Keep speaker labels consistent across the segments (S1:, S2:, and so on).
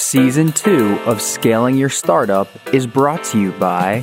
S1: Season 2 of Scaling Your Startup is brought to you by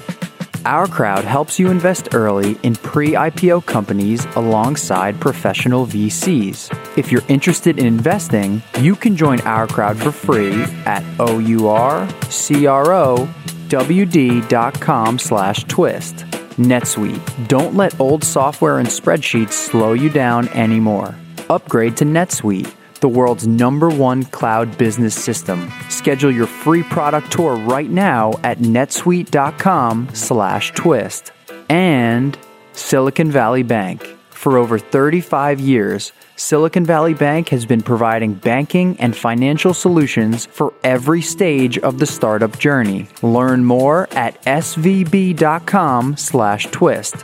S1: Our Crowd helps you invest early in pre IPO companies alongside professional VCs. If you're interested in investing, you can join Our Crowd for free at OURCROWD.com slash twist. NetSuite. Don't let old software and spreadsheets slow you down anymore. Upgrade to NetSuite the world's number one cloud business system. Schedule your free product tour right now at netsuite.com slash twist. And Silicon Valley Bank. For over 35 years, Silicon Valley Bank has been providing banking and financial solutions for every stage of the startup journey. Learn more at svb.com slash twist.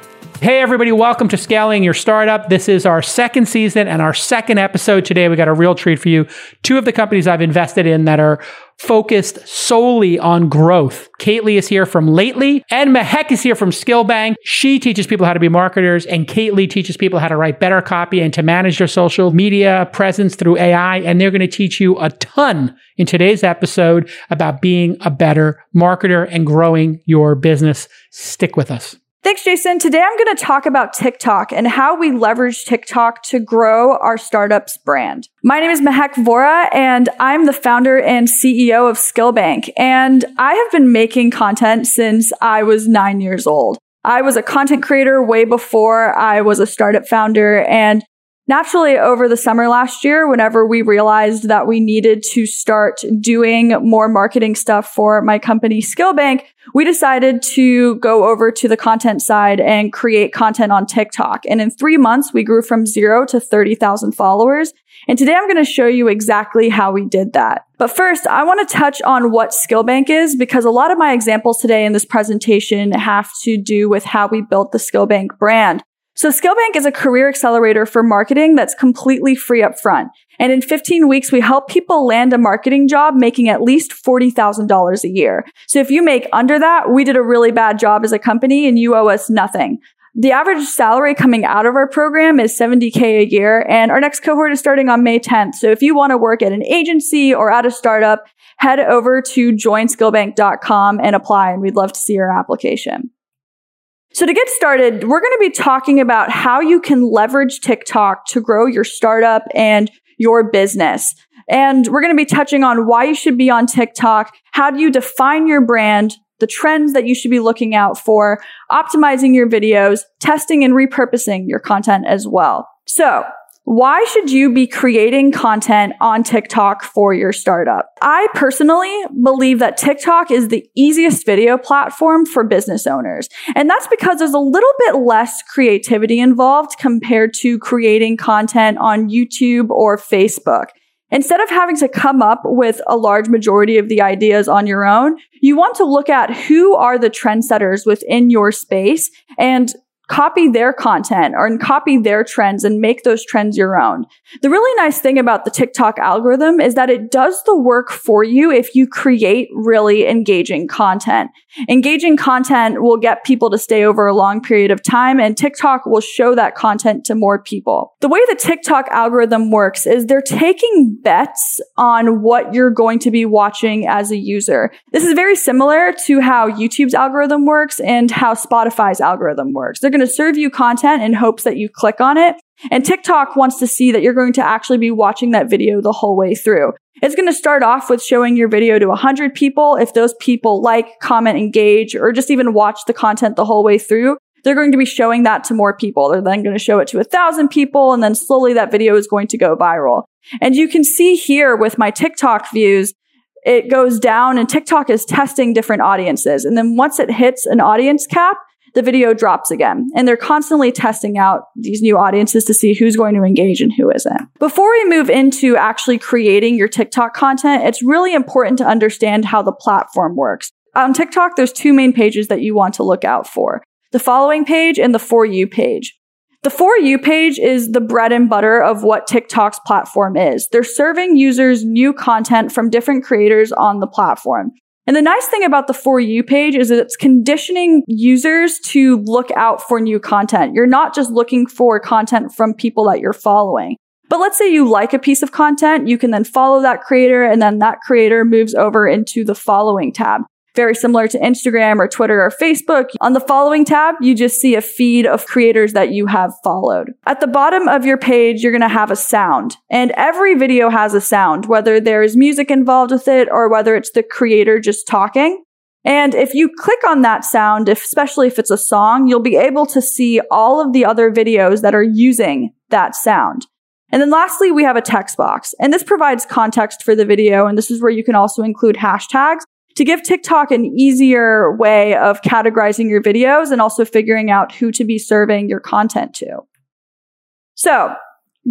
S2: Hey, everybody, welcome to Scaling Your Startup. This is our second season and our second episode today. We got a real treat for you. Two of the companies I've invested in that are focused solely on growth. Kately is here from Lately, and Mehek is here from Skillbank. She teaches people how to be marketers, and Kately teaches people how to write better copy and to manage their social media presence through AI. And they're going to teach you a ton in today's episode about being a better marketer and growing your business. Stick with us.
S3: Thanks, Jason. Today I'm going to talk about TikTok and how we leverage TikTok to grow our startup's brand. My name is Mehek Vora and I'm the founder and CEO of Skillbank. And I have been making content since I was nine years old. I was a content creator way before I was a startup founder and Naturally, over the summer last year, whenever we realized that we needed to start doing more marketing stuff for my company Skillbank, we decided to go over to the content side and create content on TikTok. And in three months, we grew from zero to 30,000 followers. And today I'm going to show you exactly how we did that. But first, I want to touch on what Skillbank is because a lot of my examples today in this presentation have to do with how we built the Skillbank brand. So Skillbank is a career accelerator for marketing that's completely free up front. And in 15 weeks, we help people land a marketing job making at least $40,000 a year. So if you make under that, we did a really bad job as a company and you owe us nothing. The average salary coming out of our program is 70K a year and our next cohort is starting on May 10th. So if you want to work at an agency or at a startup, head over to joinskillbank.com and apply and we'd love to see your application. So to get started, we're going to be talking about how you can leverage TikTok to grow your startup and your business. And we're going to be touching on why you should be on TikTok. How do you define your brand? The trends that you should be looking out for, optimizing your videos, testing and repurposing your content as well. So why should you be creating content on TikTok for your startup? I personally believe that TikTok is the easiest video platform for business owners. And that's because there's a little bit less creativity involved compared to creating content on YouTube or Facebook. Instead of having to come up with a large majority of the ideas on your own, you want to look at who are the trendsetters within your space and copy their content or copy their trends and make those trends your own. The really nice thing about the TikTok algorithm is that it does the work for you if you create really engaging content. Engaging content will get people to stay over a long period of time and TikTok will show that content to more people. The way the TikTok algorithm works is they're taking bets on what you're going to be watching as a user. This is very similar to how YouTube's algorithm works and how Spotify's algorithm works. They're going to serve you content in hopes that you click on it. And TikTok wants to see that you're going to actually be watching that video the whole way through. It's going to start off with showing your video to 100 people. If those people like, comment, engage, or just even watch the content the whole way through, they're going to be showing that to more people. They're then going to show it to thousand people, and then slowly that video is going to go viral. And you can see here with my TikTok views, it goes down and TikTok is testing different audiences. And then once it hits an audience cap, the video drops again. And they're constantly testing out these new audiences to see who's going to engage and who isn't. Before we move into actually creating your TikTok content, it's really important to understand how the platform works. On TikTok, there's two main pages that you want to look out for. The following page and the For You page. The For You page is the bread and butter of what TikTok's platform is. They're serving users new content from different creators on the platform. And the nice thing about the For You page is that it's conditioning users to look out for new content. You're not just looking for content from people that you're following. But let's say you like a piece of content, you can then follow that creator and then that creator moves over into the following tab. Very similar to Instagram or Twitter or Facebook. On the following tab, you just see a feed of creators that you have followed. At the bottom of your page, you're going to have a sound and every video has a sound, whether there's music involved with it or whether it's the creator just talking. And if you click on that sound, especially if it's a song, you'll be able to see all of the other videos that are using that sound. And then lastly, we have a text box. And this provides context for the video. And this is where you can also include hashtags to give TikTok an easier way of categorizing your videos and also figuring out who to be serving your content to. So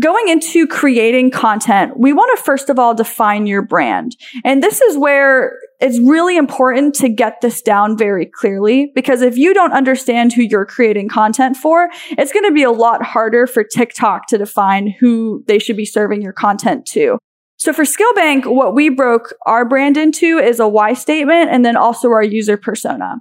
S3: Going into creating content, we want to first of all define your brand. And this is where it's really important to get this down very clearly because if you don't understand who you're creating content for, it's going to be a lot harder for TikTok to define who they should be serving your content to. So for Skillbank, what we broke our brand into is a why statement and then also our user persona.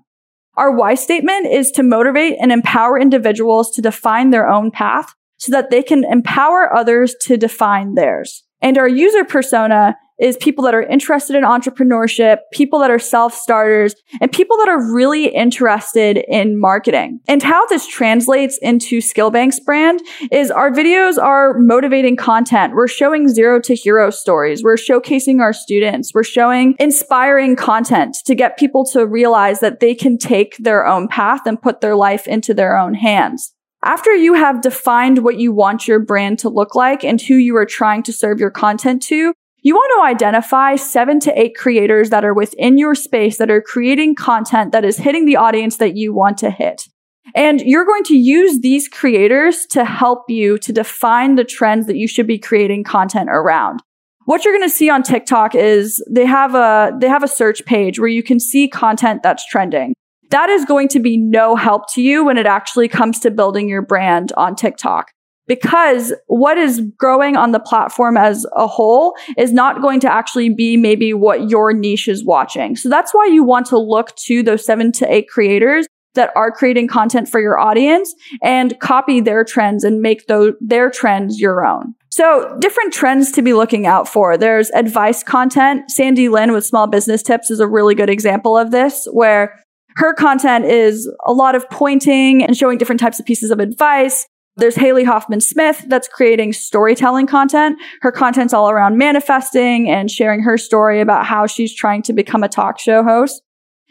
S3: Our why statement is to motivate and empower individuals to define their own path so that they can empower others to define theirs. And our user persona is people that are interested in entrepreneurship, people that are self-starters, and people that are really interested in marketing. And how this translates into Skillbank's brand is our videos are motivating content. We're showing zero to hero stories. We're showcasing our students. We're showing inspiring content to get people to realize that they can take their own path and put their life into their own hands. After you have defined what you want your brand to look like and who you are trying to serve your content to, you want to identify seven to eight creators that are within your space that are creating content that is hitting the audience that you want to hit. And you're going to use these creators to help you to define the trends that you should be creating content around. What you're going to see on TikTok is they have a, they have a search page where you can see content that's trending. That is going to be no help to you when it actually comes to building your brand on TikTok because what is growing on the platform as a whole is not going to actually be maybe what your niche is watching. So that's why you want to look to those seven to eight creators that are creating content for your audience and copy their trends and make those, their trends your own. So different trends to be looking out for. There's advice content. Sandy Lynn with small business tips is a really good example of this where her content is a lot of pointing and showing different types of pieces of advice. There's Haley Hoffman Smith that's creating storytelling content. Her content's all around manifesting and sharing her story about how she's trying to become a talk show host.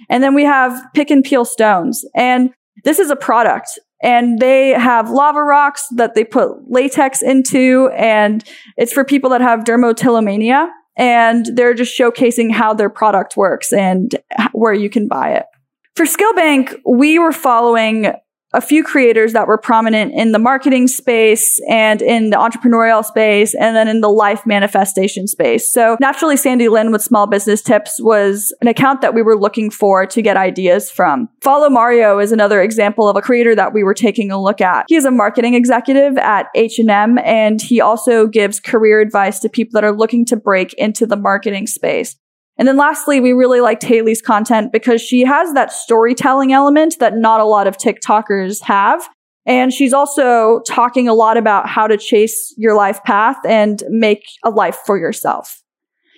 S3: And then we have Pick and Peel Stones. And this is a product and they have lava rocks that they put latex into and it's for people that have dermatillomania and they're just showcasing how their product works and where you can buy it. For Skillbank, we were following a few creators that were prominent in the marketing space and in the entrepreneurial space and then in the life manifestation space. So naturally, Sandy Lynn with Small Business Tips was an account that we were looking for to get ideas from. Follow Mario is another example of a creator that we were taking a look at. He is a marketing executive at H&M and he also gives career advice to people that are looking to break into the marketing space. And then lastly, we really liked Haley's content because she has that storytelling element that not a lot of TikTokers have. And she's also talking a lot about how to chase your life path and make a life for yourself.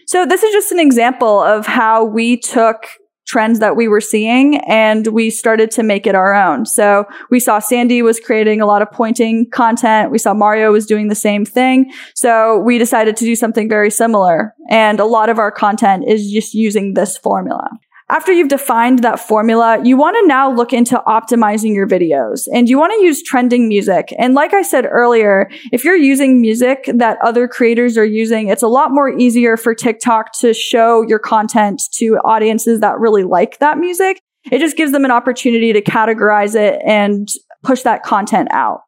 S3: So this is just an example of how we took trends that we were seeing and we started to make it our own. So we saw Sandy was creating a lot of pointing content. We saw Mario was doing the same thing. So we decided to do something very similar. And a lot of our content is just using this formula. After you've defined that formula, you want to now look into optimizing your videos and you want to use trending music. And like I said earlier, if you're using music that other creators are using, it's a lot more easier for TikTok to show your content to audiences that really like that music. It just gives them an opportunity to categorize it and push that content out.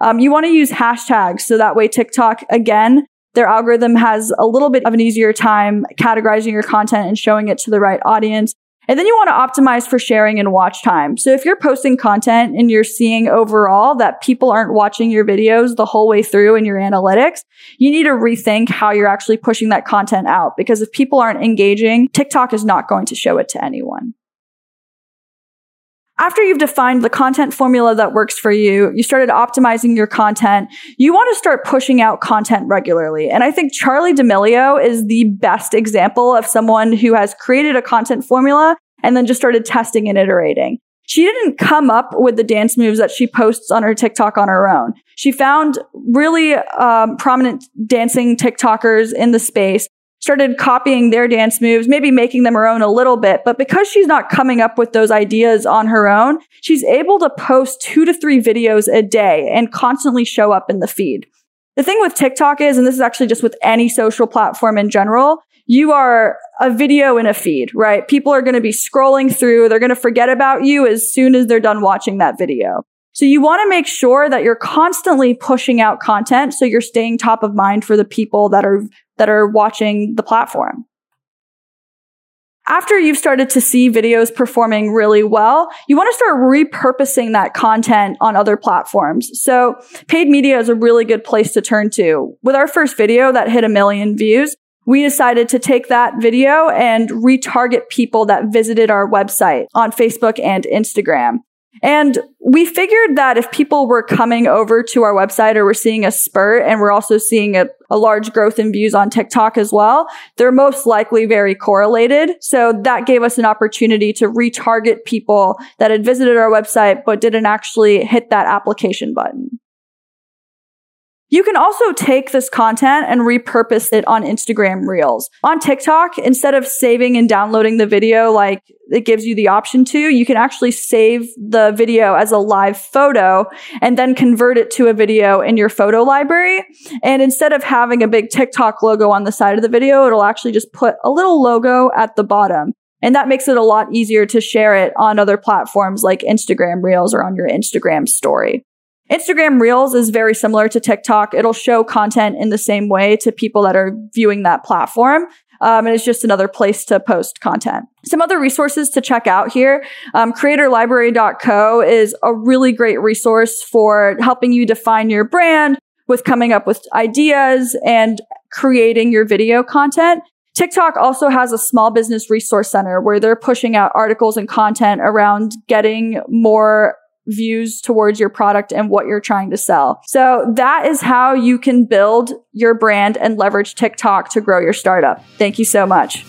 S3: Um, you want to use hashtags so that way TikTok again their algorithm has a little bit of an easier time categorizing your content and showing it to the right audience. And then you want to optimize for sharing and watch time. So if you're posting content and you're seeing overall that people aren't watching your videos the whole way through in your analytics, you need to rethink how you're actually pushing that content out because if people aren't engaging, TikTok is not going to show it to anyone. After you've defined the content formula that works for you, you started optimizing your content, you want to start pushing out content regularly. And I think Charli D'Amelio is the best example of someone who has created a content formula and then just started testing and iterating. She didn't come up with the dance moves that she posts on her TikTok on her own. She found really um, prominent dancing TikTokers in the space started copying their dance moves, maybe making them her own a little bit. But because she's not coming up with those ideas on her own, she's able to post two to three videos a day and constantly show up in the feed. The thing with TikTok is, and this is actually just with any social platform in general, you are a video in a feed, right? People are going to be scrolling through. They're going to forget about you as soon as they're done watching that video. So you want to make sure that you're constantly pushing out content so you're staying top of mind for the people that are that are watching the platform. After you've started to see videos performing really well, you want to start repurposing that content on other platforms. So paid media is a really good place to turn to. With our first video that hit a million views, we decided to take that video and retarget people that visited our website on Facebook and Instagram. And we figured that if people were coming over to our website or we're seeing a spurt and we're also seeing a, a, large growth in views on TikTok as well, they're most likely very correlated. So that gave us an opportunity to retarget people that had visited our website but didn't actually hit that application button. You can also take this content and repurpose it on Instagram Reels. On TikTok, instead of saving and downloading the video like it gives you the option to, you can actually save the video as a live photo and then convert it to a video in your photo library. And instead of having a big TikTok logo on the side of the video, it'll actually just put a little logo at the bottom. And that makes it a lot easier to share it on other platforms like Instagram Reels or on your Instagram story. Instagram Reels is very similar to TikTok. It'll show content in the same way to people that are viewing that platform. Um, and it's just another place to post content. Some other resources to check out here. Um, creatorlibrary.co is a really great resource for helping you define your brand with coming up with ideas and creating your video content. TikTok also has a small business resource center where they're pushing out articles and content around getting more views towards your product and what you're trying to sell. So that is how you can build your brand and leverage TikTok to grow your startup. Thank you so much.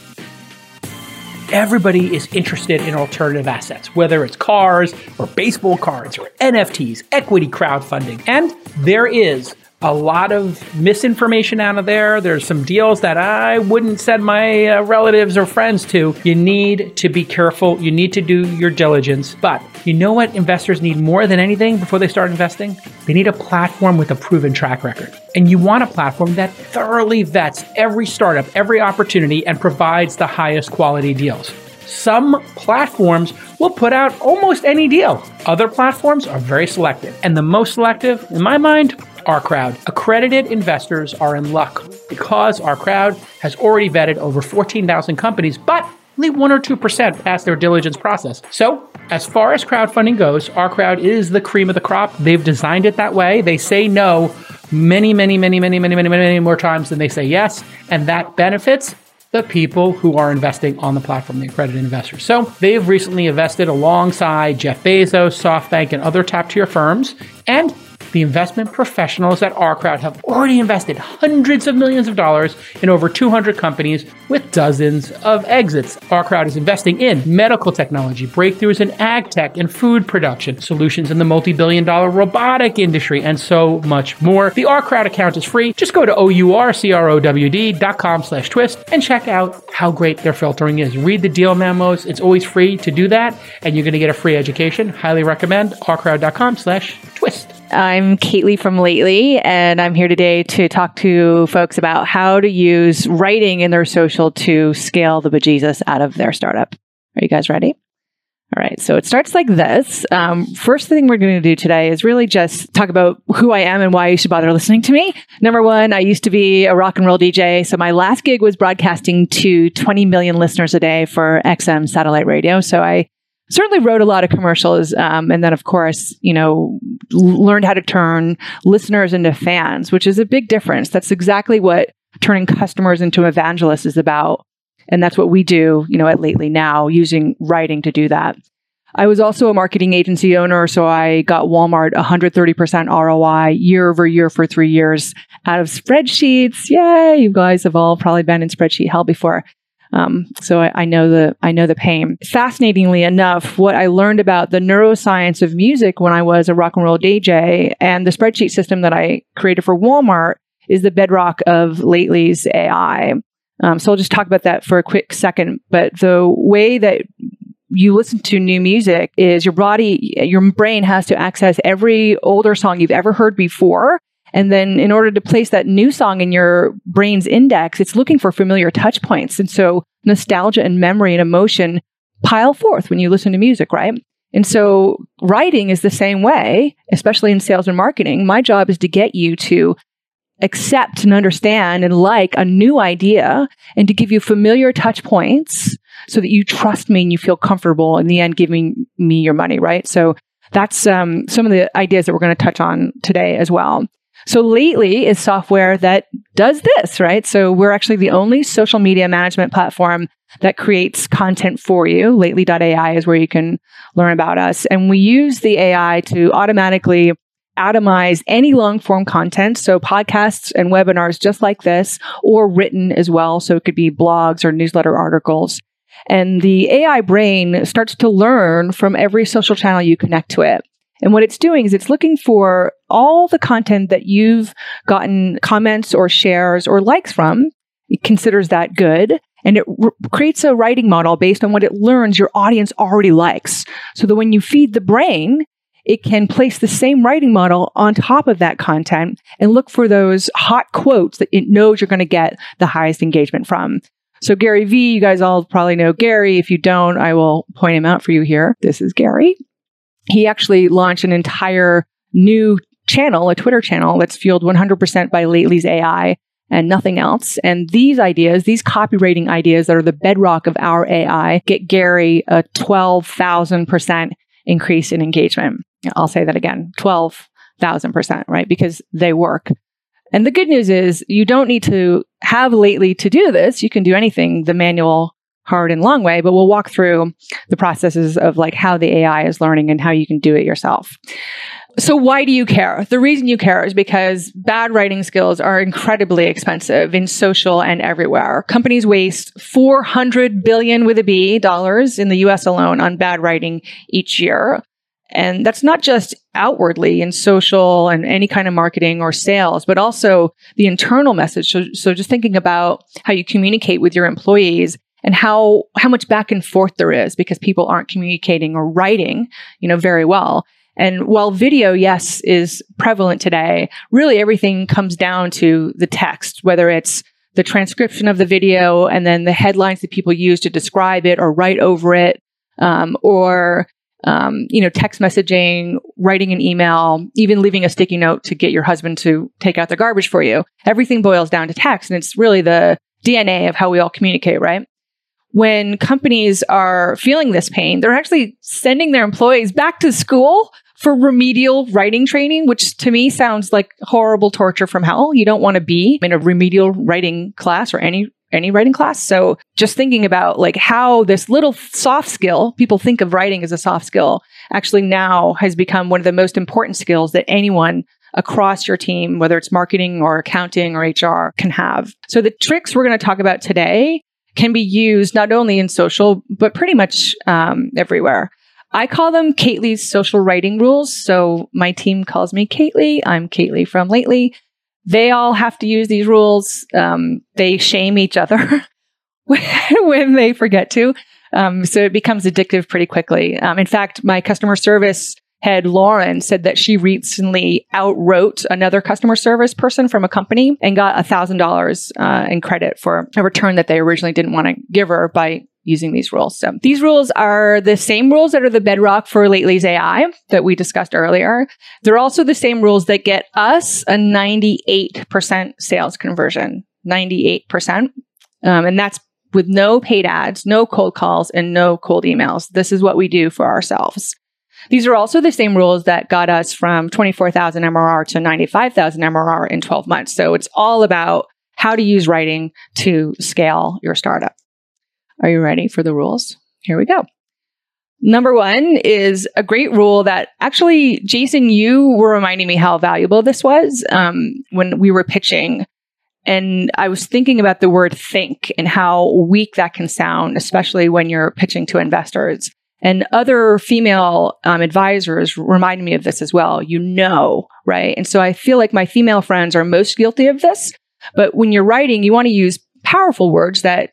S2: Everybody is interested in alternative assets, whether it's cars or baseball cards or NFTs, equity crowdfunding. And there is a lot of misinformation out of there. There's some deals that I wouldn't send my uh, relatives or friends to. You need to be careful. You need to do your diligence. But you know what investors need more than anything before they start investing? They need a platform with a proven track record. And you want a platform that thoroughly vets every startup, every opportunity, and provides the highest quality deals. Some platforms will put out almost any deal. Other platforms are very selective. And the most selective, in my mind, our crowd. Accredited investors are in luck because our crowd has already vetted over 14,000 companies, but only 1 or 2% pass their diligence process. So, as far as crowdfunding goes, our crowd is the cream of the crop. They've designed it that way. They say no many, many, many, many, many, many, many more times than they say yes. And that benefits the people who are investing on the platform, the accredited investors. So they've recently invested alongside Jeff Bezos, SoftBank, and other top tier firms. And the investment professionals at our crowd have already invested hundreds of millions of dollars in over 200 companies with dozens of exits. Our crowd is investing in medical technology, breakthroughs in ag tech and food production, solutions in the multi-billion dollar robotic industry, and so much more. The OurCrowd account is free. Just go to OURCROWD.com slash twist and check out how great their filtering is. Read the deal memos. It's always free to do that, and you're going to get a free education. Highly recommend ourcrowd.com slash twist.
S4: I'm Kately from Lately, and I'm here today to talk to folks about how to use writing in their social to scale the bejesus out of their startup. Are you guys ready? All right, so it starts like this. Um, first thing we're going to do today is really just talk about who I am and why you should bother listening to me. Number one, I used to be a rock and roll DJ. So my last gig was broadcasting to 20 million listeners a day for XM satellite radio. So I certainly wrote a lot of commercials. Um, and then, of course, you know, learned how to turn listeners into fans, which is a big difference. That's exactly what turning customers into evangelists is about. And that's what we do, you know, at Lately Now, using writing to do that. I was also a marketing agency owner, so I got Walmart 130% ROI year over year for three years out of spreadsheets. Yay! You guys have all probably been in spreadsheet hell before. Um, so I, I, know the I know the pain. Fascinatingly enough, what I learned about the neuroscience of music when I was a rock and roll DJ and the spreadsheet system that I created for Walmart is the bedrock of Lately's AI. Um, so I'll just talk about that for a quick second. But the way that you listen to new music is your body, your brain has to access every older song you've ever heard before. And then in order to place that new song in your brain's index, it's looking for familiar touch points. And so nostalgia and memory and emotion pile forth when you listen to music, right? And so writing is the same way, especially in sales and marketing. My job is to get you to accept and understand and like a new idea and to give you familiar touch points so that you trust me and you feel comfortable in the end giving me your money, right? So that's um, some of the ideas that we're going to touch on today as well. So Lately is software that does this, right? So we're actually the only social media management platform that creates content for you. Lately.ai is where you can learn about us. And we use the AI to automatically atomize any long form content. So podcasts and webinars just like this, or written as well. So it could be blogs or newsletter articles. And the AI brain starts to learn from every social channel you connect to it. And what it's doing is it's looking for all the content that you've gotten comments or shares or likes from. It considers that good. And it creates a writing model based on what it learns your audience already likes. So that when you feed the brain, it can place the same writing model on top of that content and look for those hot quotes that it knows you're going to get the highest engagement from. So Gary Vee, you guys all probably know Gary. If you don't, I will point him out for you here. This is Gary. He actually launched an entire new channel, a Twitter channel that's fueled 100% by Lately's AI and nothing else. And these ideas, these copywriting ideas that are the bedrock of our AI, get Gary a 12,000% increase in engagement. I'll say that again 12,000%, right? Because they work. And the good news is you don't need to have lately to do this. You can do anything the manual, hard and long way, but we'll walk through the processes of like how the AI is learning and how you can do it yourself. So why do you care? The reason you care is because bad writing skills are incredibly expensive in social and everywhere. Companies waste 400 billion with a B dollars in the US alone on bad writing each year. And that's not just outwardly in social and any kind of marketing or sales, but also the internal message. So, so just thinking about how you communicate with your employees and how, how much back and forth there is because people aren't communicating or writing, you know, very well. And while video, yes, is prevalent today, really everything comes down to the text, whether it's the transcription of the video and then the headlines that people use to describe it or write over it, um, or um, you know, text messaging, writing an email, even leaving a sticky note to get your husband to take out the garbage for you. Everything boils down to text. And it's really the DNA of how we all communicate, right? When companies are feeling this pain, they're actually sending their employees back to school for remedial writing training, which to me sounds like horrible torture from hell. You don't want to be in a remedial writing class or any any writing class. So just thinking about like how this little soft skill, people think of writing as a soft skill, actually now has become one of the most important skills that anyone across your team, whether it's marketing or accounting or HR, can have. So the tricks we're going to talk about today can be used not only in social, but pretty much um, everywhere. I call them Kately's social writing rules. So my team calls me Kately. I'm Kately from Lately they all have to use these rules. Um, they shame each other when they forget to. Um, so it becomes addictive pretty quickly. Um, in fact, my customer service head, Lauren, said that she recently outwrote another customer service person from a company and got a thousand dollars uh, in credit for a return that they originally didn't want to give her by using these rules. So these rules are the same rules that are the bedrock for Lately's AI that we discussed earlier. They're also the same rules that get us a 98% sales conversion. 98%. Um, and that's with no paid ads, no cold calls, and no cold emails. This is what we do for ourselves. These are also the same rules that got us from 24,000 MRR to 95,000 MRR in 12 months. So it's all about how to use writing to scale your startup. Are you ready for the rules? Here we go. Number one is a great rule that actually, Jason, you were reminding me how valuable this was um, when we were pitching. And I was thinking about the word think and how weak that can sound, especially when you're pitching to investors. And other female um, advisors reminded me of this as well. You know, right? And so I feel like my female friends are most guilty of this. But when you're writing, you want to use powerful words that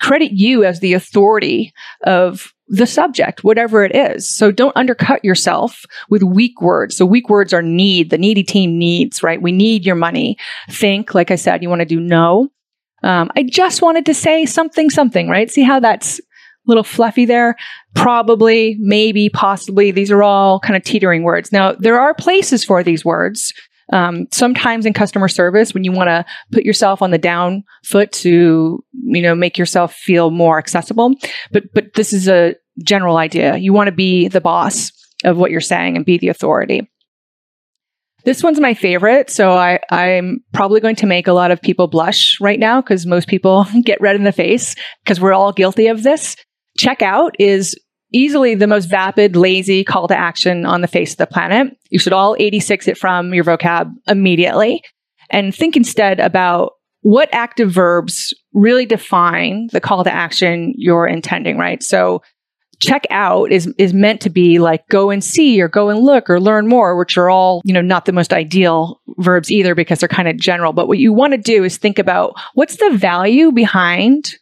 S4: credit you as the authority of the subject, whatever it is. So don't undercut yourself with weak words. So weak words are need. The needy team needs, right? We need your money. Think, like I said, you want to do no. Um, I just wanted to say something, something, right? See how that's little fluffy there? Probably, maybe, possibly. These are all kind of teetering words. Now, there are places for these words. Um, sometimes in customer service, when you want to put yourself on the down foot to, you know, make yourself feel more accessible. But, but this is a general idea. You want to be the boss of what you're saying and be the authority. This one's my favorite. So I, I'm probably going to make a lot of people blush right now because most people get red in the face because we're all guilty of this. Checkout is easily the most vapid, lazy call to action on the face of the planet. You should all 86 it from your vocab immediately and think instead about what active verbs really define the call to action you're intending, right? So check out is is meant to be like go and see or go and look or learn more which are all you know not the most ideal verbs either because they're kind of general but what you want to do is think about what's the value behind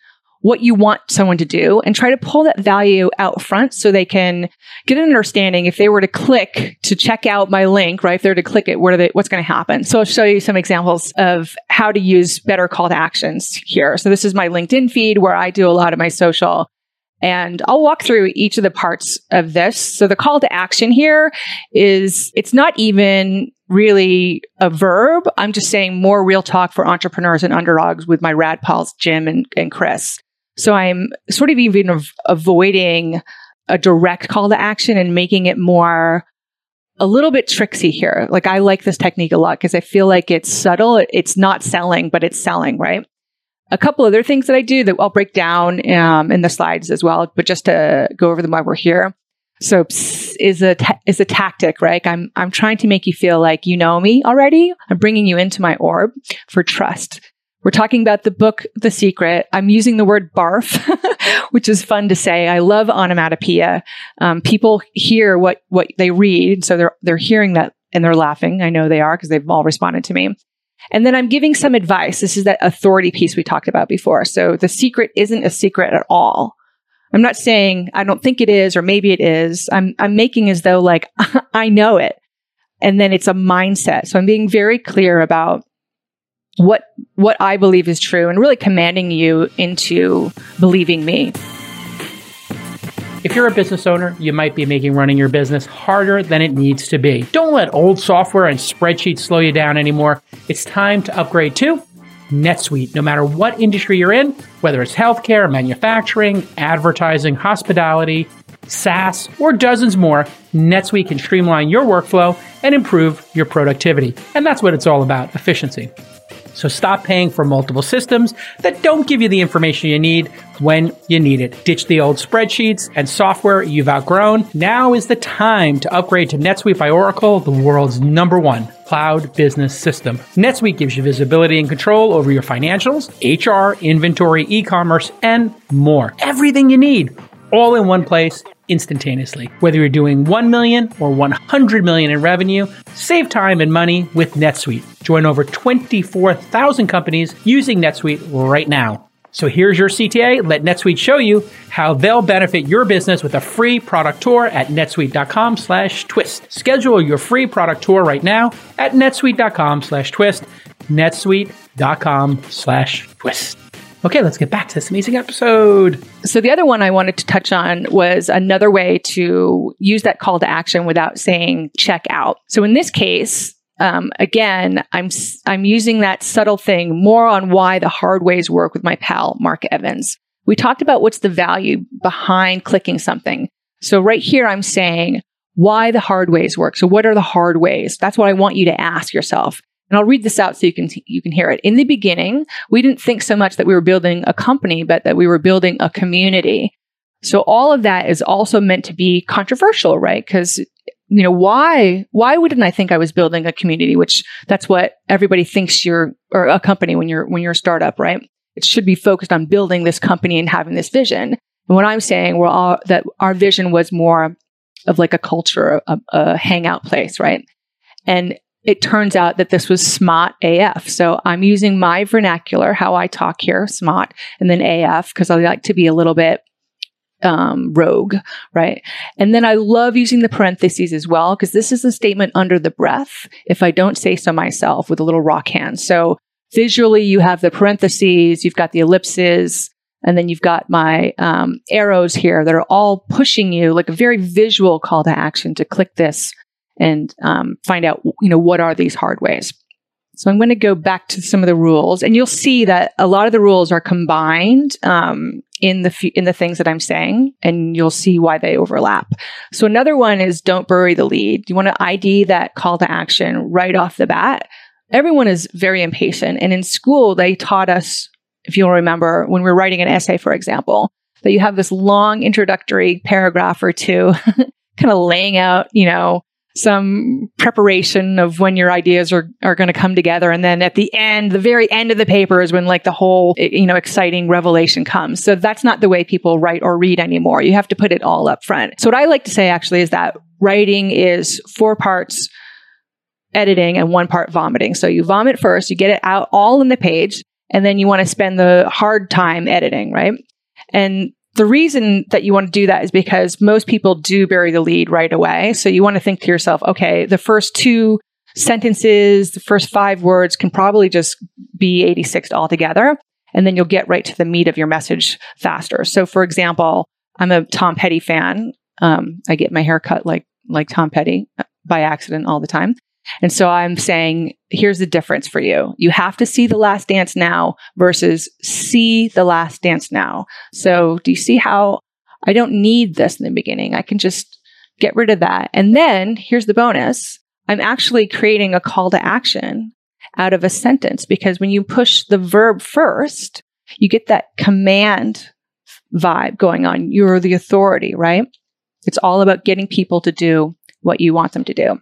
S4: what you want someone to do and try to pull that value out front so they can get an understanding if they were to click to check out my link, right? If they're to click it, what they, what's going to happen? So I'll show you some examples of how to use better call to actions here. So this is my LinkedIn feed where I do a lot of my social and I'll walk through each of the parts of this. So the call to action here is it's not even really a verb. I'm just saying more real talk for entrepreneurs and underdogs with my rad pals, Jim and, and Chris. So I'm sort of even av- avoiding a direct call to action and making it more a little bit tricksy here. Like I like this technique a lot because I feel like it's subtle. It's not selling, but it's selling, right? A couple other things that I do that I'll break down um, in the slides as well, but just to go over them while we're here. So is a ta- is a tactic, right? I'm I'm trying to make you feel like you know me already. I'm bringing you into my orb for trust. We're talking about the book, The Secret. I'm using the word barf, which is fun to say. I love onomatopoeia. Um, people hear what, what they read. So they're, they're hearing that and they're laughing. I know they are because they've all responded to me. And then I'm giving some advice. This is that authority piece we talked about before. So the secret isn't a secret at all. I'm not saying I don't think it is or maybe it is. I'm, I'm making as though like I know it. And then it's a mindset. So I'm being very clear about what what I believe is true and really commanding you into believing me.
S2: If you're a business owner, you might be making running your business harder than it needs to be. Don't let old software and spreadsheets slow you down anymore. It's time to upgrade to NetSuite. No matter what industry you're in, whether it's healthcare, manufacturing, advertising, hospitality, SaaS, or dozens more, NetSuite can streamline your workflow and improve your productivity. And that's what it's all about efficiency. So stop paying for multiple systems that don't give you the information you need when you need it. Ditch the old spreadsheets and software you've outgrown. Now is the time to upgrade to NetSuite by Oracle, the world's number one cloud business system. NetSuite gives you visibility and control over your financials, HR, inventory, e-commerce, and more. Everything you need all in one place instantaneously. Whether you're doing 1 million or 100 million in revenue, save time and money with NetSuite. Join over 24,000 companies using NetSuite right now. So here's your CTA. Let NetSuite show you how they'll benefit your business with a free product tour at netsuite.com slash twist. Schedule your free product tour right now at netsuite.com slash twist, netsuite.com slash twist. Okay, let's get back to this amazing episode.
S4: So the other one I wanted to touch on was another way to use that call to action without saying check out. So in this case, um, again, I'm I'm using that subtle thing more on why the hard ways work with my pal Mark Evans. We talked about what's the value behind clicking something. So right here, I'm saying why the hard ways work. So what are the hard ways? That's what I want you to ask yourself. And I'll read this out so you can you can hear it. In the beginning, we didn't think so much that we were building a company, but that we were building a community. So all of that is also meant to be controversial, right? Because you know why why wouldn't i think i was building a community which that's what everybody thinks you're or a company when you're when you're a startup right it should be focused on building this company and having this vision and what i'm saying we're all that our vision was more of like a culture a, a hangout place right and it turns out that this was SMOT AF. So I'm using my vernacular, how I talk here, SMOT, and then AF, because I like to be a little bit um, rogue, right? And then I love using the parentheses as well, because this is a statement under the breath, if I don't say so myself, with a little rock hand. So visually, you have the parentheses, you've got the ellipses, and then you've got my um, arrows here that are all pushing you like a very visual call to action to click this and um, find out, you know, what are these hard ways. So I'm going to go back to some of the rules, and you'll see that a lot of the rules are combined um, in the f- in the things that I'm saying, and you'll see why they overlap. So another one is don't bury the lead. You want to ID that call to action right off the bat. Everyone is very impatient, and in school they taught us, if you'll remember, when we we're writing an essay, for example, that you have this long introductory paragraph or two, kind of laying out, you know, some preparation of when your ideas are, are going to come together. And then at the end, the very end of the paper is when like the whole, eh, you know, exciting revelation comes. So that's not the way people write or read anymore. You have to put it all up front. So what I like to say actually is that writing is four parts editing and one part vomiting. So you vomit first, you get it out all in the page, and then you want to spend the hard time editing, right? And the reason that you want to do that is because most people do bury the lead right away. So you want to think to yourself, okay, the first two sentences, the first five words can probably just be 86 altogether. And then you'll get right to the meat of your message faster. So for example, I'm a Tom Petty fan. Um, I get my hair cut like, like Tom Petty uh, by accident all the time. And so I'm saying, here's the difference for you. You have to see the last dance now versus see the last dance now. So do you see how I don't need this in the beginning? I can just get rid of that. And then here's the bonus. I'm actually creating a call to action out of a sentence because when you push the verb first, you get that command vibe going on. You're the authority, right? It's all about getting people to do what you want them to do.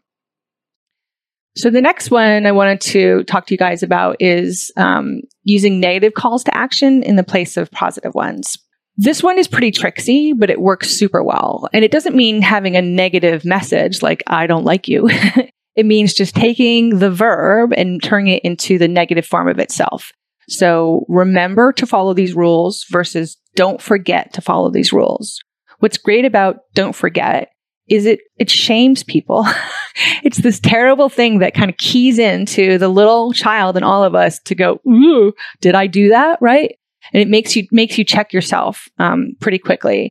S4: So the next one I wanted to talk to you guys about is um, using negative calls to action in the place of positive ones. This one is pretty tricksy, but it works super well. And it doesn't mean having a negative message like, I don't like you. it means just taking the verb and turning it into the negative form of itself. So remember to follow these rules versus don't forget to follow these rules. What's great about don't forget is it it shames people. it's this terrible thing that kind of keys into the little child in all of us to go, Ooh, did I do that? Right. And it makes you makes you check yourself um, pretty quickly.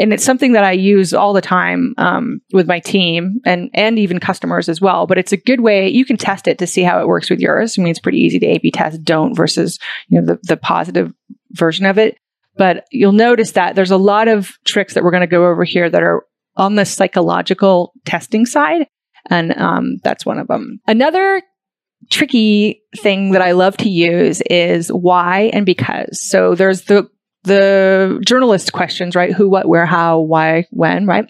S4: And it's something that I use all the time um, with my team and and even customers as well. But it's a good way you can test it to see how it works with yours. I mean, it's pretty easy to A/B test don't versus you know the the positive version of it. But you'll notice that there's a lot of tricks that we're going to go over here that are on the psychological testing side. And um, that's one of them. Another tricky thing that I love to use is why and because. So there's the the journalist questions, right? Who, what, where, how, why, when, right?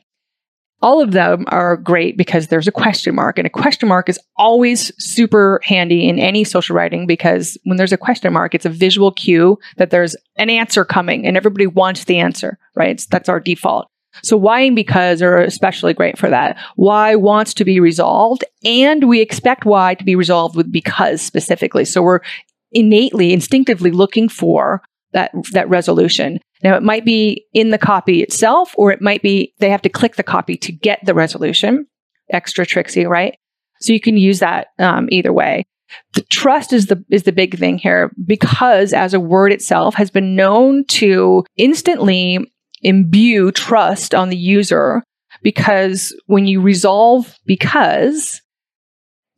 S4: All of them are great because there's a question mark, and a question mark is always super handy in any social writing because when there's a question mark, it's a visual cue that there's an answer coming and everybody wants the answer, right? that's our default. So why and because are especially great for that. Why wants to be resolved and we expect why to be resolved with because specifically. So we're innately, instinctively looking for that, that resolution. Now it might be in the copy itself or it might be they have to click the copy to get the resolution. Extra tricksy, right? So you can use that um, either way. The trust is the is the big thing here because as a word itself has been known to instantly imbue trust on the user because when you resolve because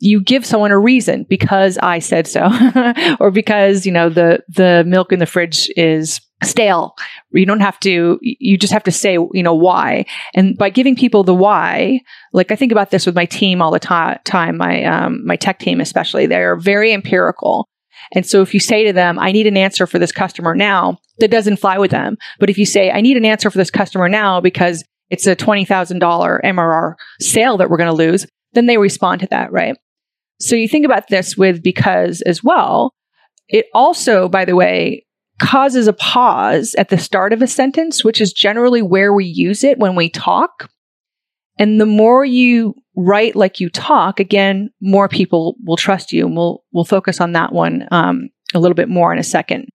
S4: you give someone a reason because I said so or because you know the the milk in the fridge is stale. You don't have to you just have to say you know why. And by giving people the why like I think about this with my team all the time my um, my tech team especially they're very empirical And so if you say to them, I need an answer for this customer now, that doesn't fly with them. But if you say, I need an answer for this customer now because it's a $20,000 MRR sale that we're going to lose, then they respond to that, right? So you think about this with because as well. It also, by the way, causes a pause at the start of a sentence, which is generally where we use it when we talk. And the more you write like you talk, again, more people will trust you. And we'll, we'll focus on that one um, a little bit more in a second.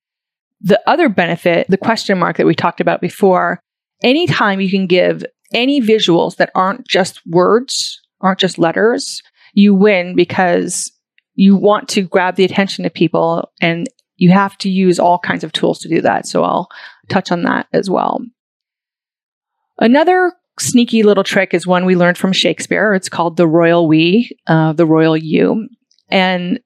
S4: The other benefit, the question mark that we talked about before, anytime you can give any visuals that aren't just words, aren't just letters, you win because you want to grab the attention of people and you have to use all kinds of tools to do that. So I'll touch on that as well. Another sneaky little trick is one we learned from Shakespeare. It's called the royal we, uh, the royal you. And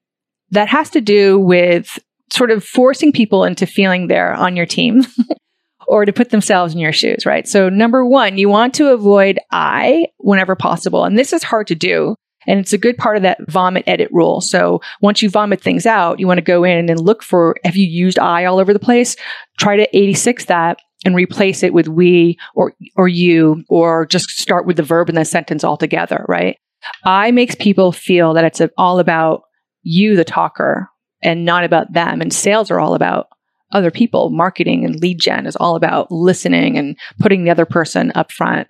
S4: that has to do with sort of forcing people into feeling they're on your team or to put themselves in your shoes, right? So, number one, you want to avoid I whenever possible. And this is hard to do. And it's a good part of that vomit edit rule. So once you vomit things out, you want to go in and look for, have you used I all over the place? Try to 86 that and replace it with we or, or you, or just start with the verb in the sentence altogether, right? I makes people feel that it's all about you, the talker, and not about them. And sales are all about other people. Marketing and lead gen is all about listening and putting the other person up front.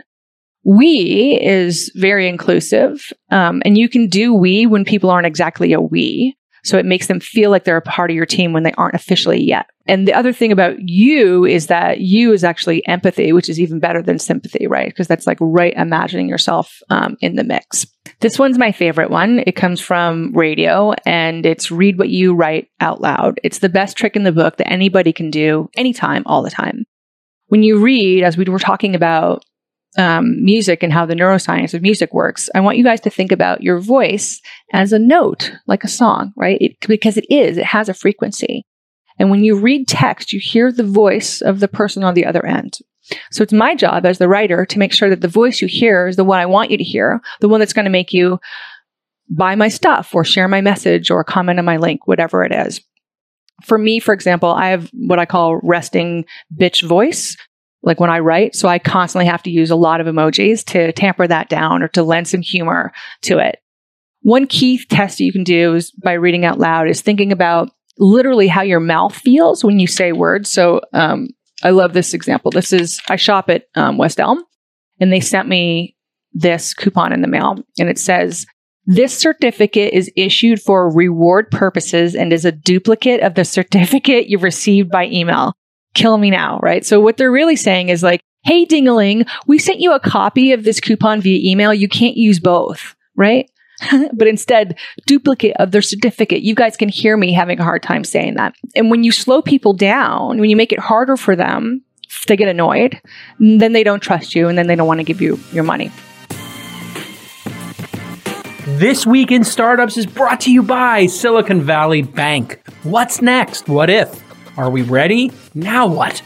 S4: We is very inclusive. Um, and you can do we when people aren't exactly a we. So it makes them feel like they're a part of your team when they aren't officially yet. And the other thing about you is that you is actually empathy, which is even better than sympathy, right? Because that's like right imagining yourself um, in the mix. This one's my favorite one. It comes from radio and it's read what you write out loud. It's the best trick in the book that anybody can do anytime, all the time. When you read, as we were talking about um, music and how the neuroscience of music works, I want you guys to think about your voice as a note, like a song, right? It, because it is, it has a frequency. And when you read text, you hear the voice of the person on the other end. So it's my job as the writer to make sure that the voice you hear is the one I want you to hear, the one that's going to make you buy my stuff or share my message or comment on my link, whatever it is. For me, for example, I have what I call resting bitch voice like when I write. So I constantly have to use a lot of emojis to tamper that down or to lend some humor to it. One key test you can do is by reading out loud is thinking about literally how your mouth feels when you say words. So um, I love this example. This is, I shop at um, West Elm and they sent me this coupon in the mail and it says, this certificate is issued for reward purposes and is a duplicate of the certificate you received by email kill me now, right? So what they're really saying is like, hey, dingaling, we sent you a copy of this coupon via email. You can't use both, right? but instead, duplicate of their certificate. You guys can hear me having a hard time saying that. And when you slow people down, when you make it harder for them, they get annoyed, then they don't trust you and then they don't want to give you your money.
S2: This Week in Startups is brought to you by Silicon Valley Bank. What's next? What if? Are we ready? Now what?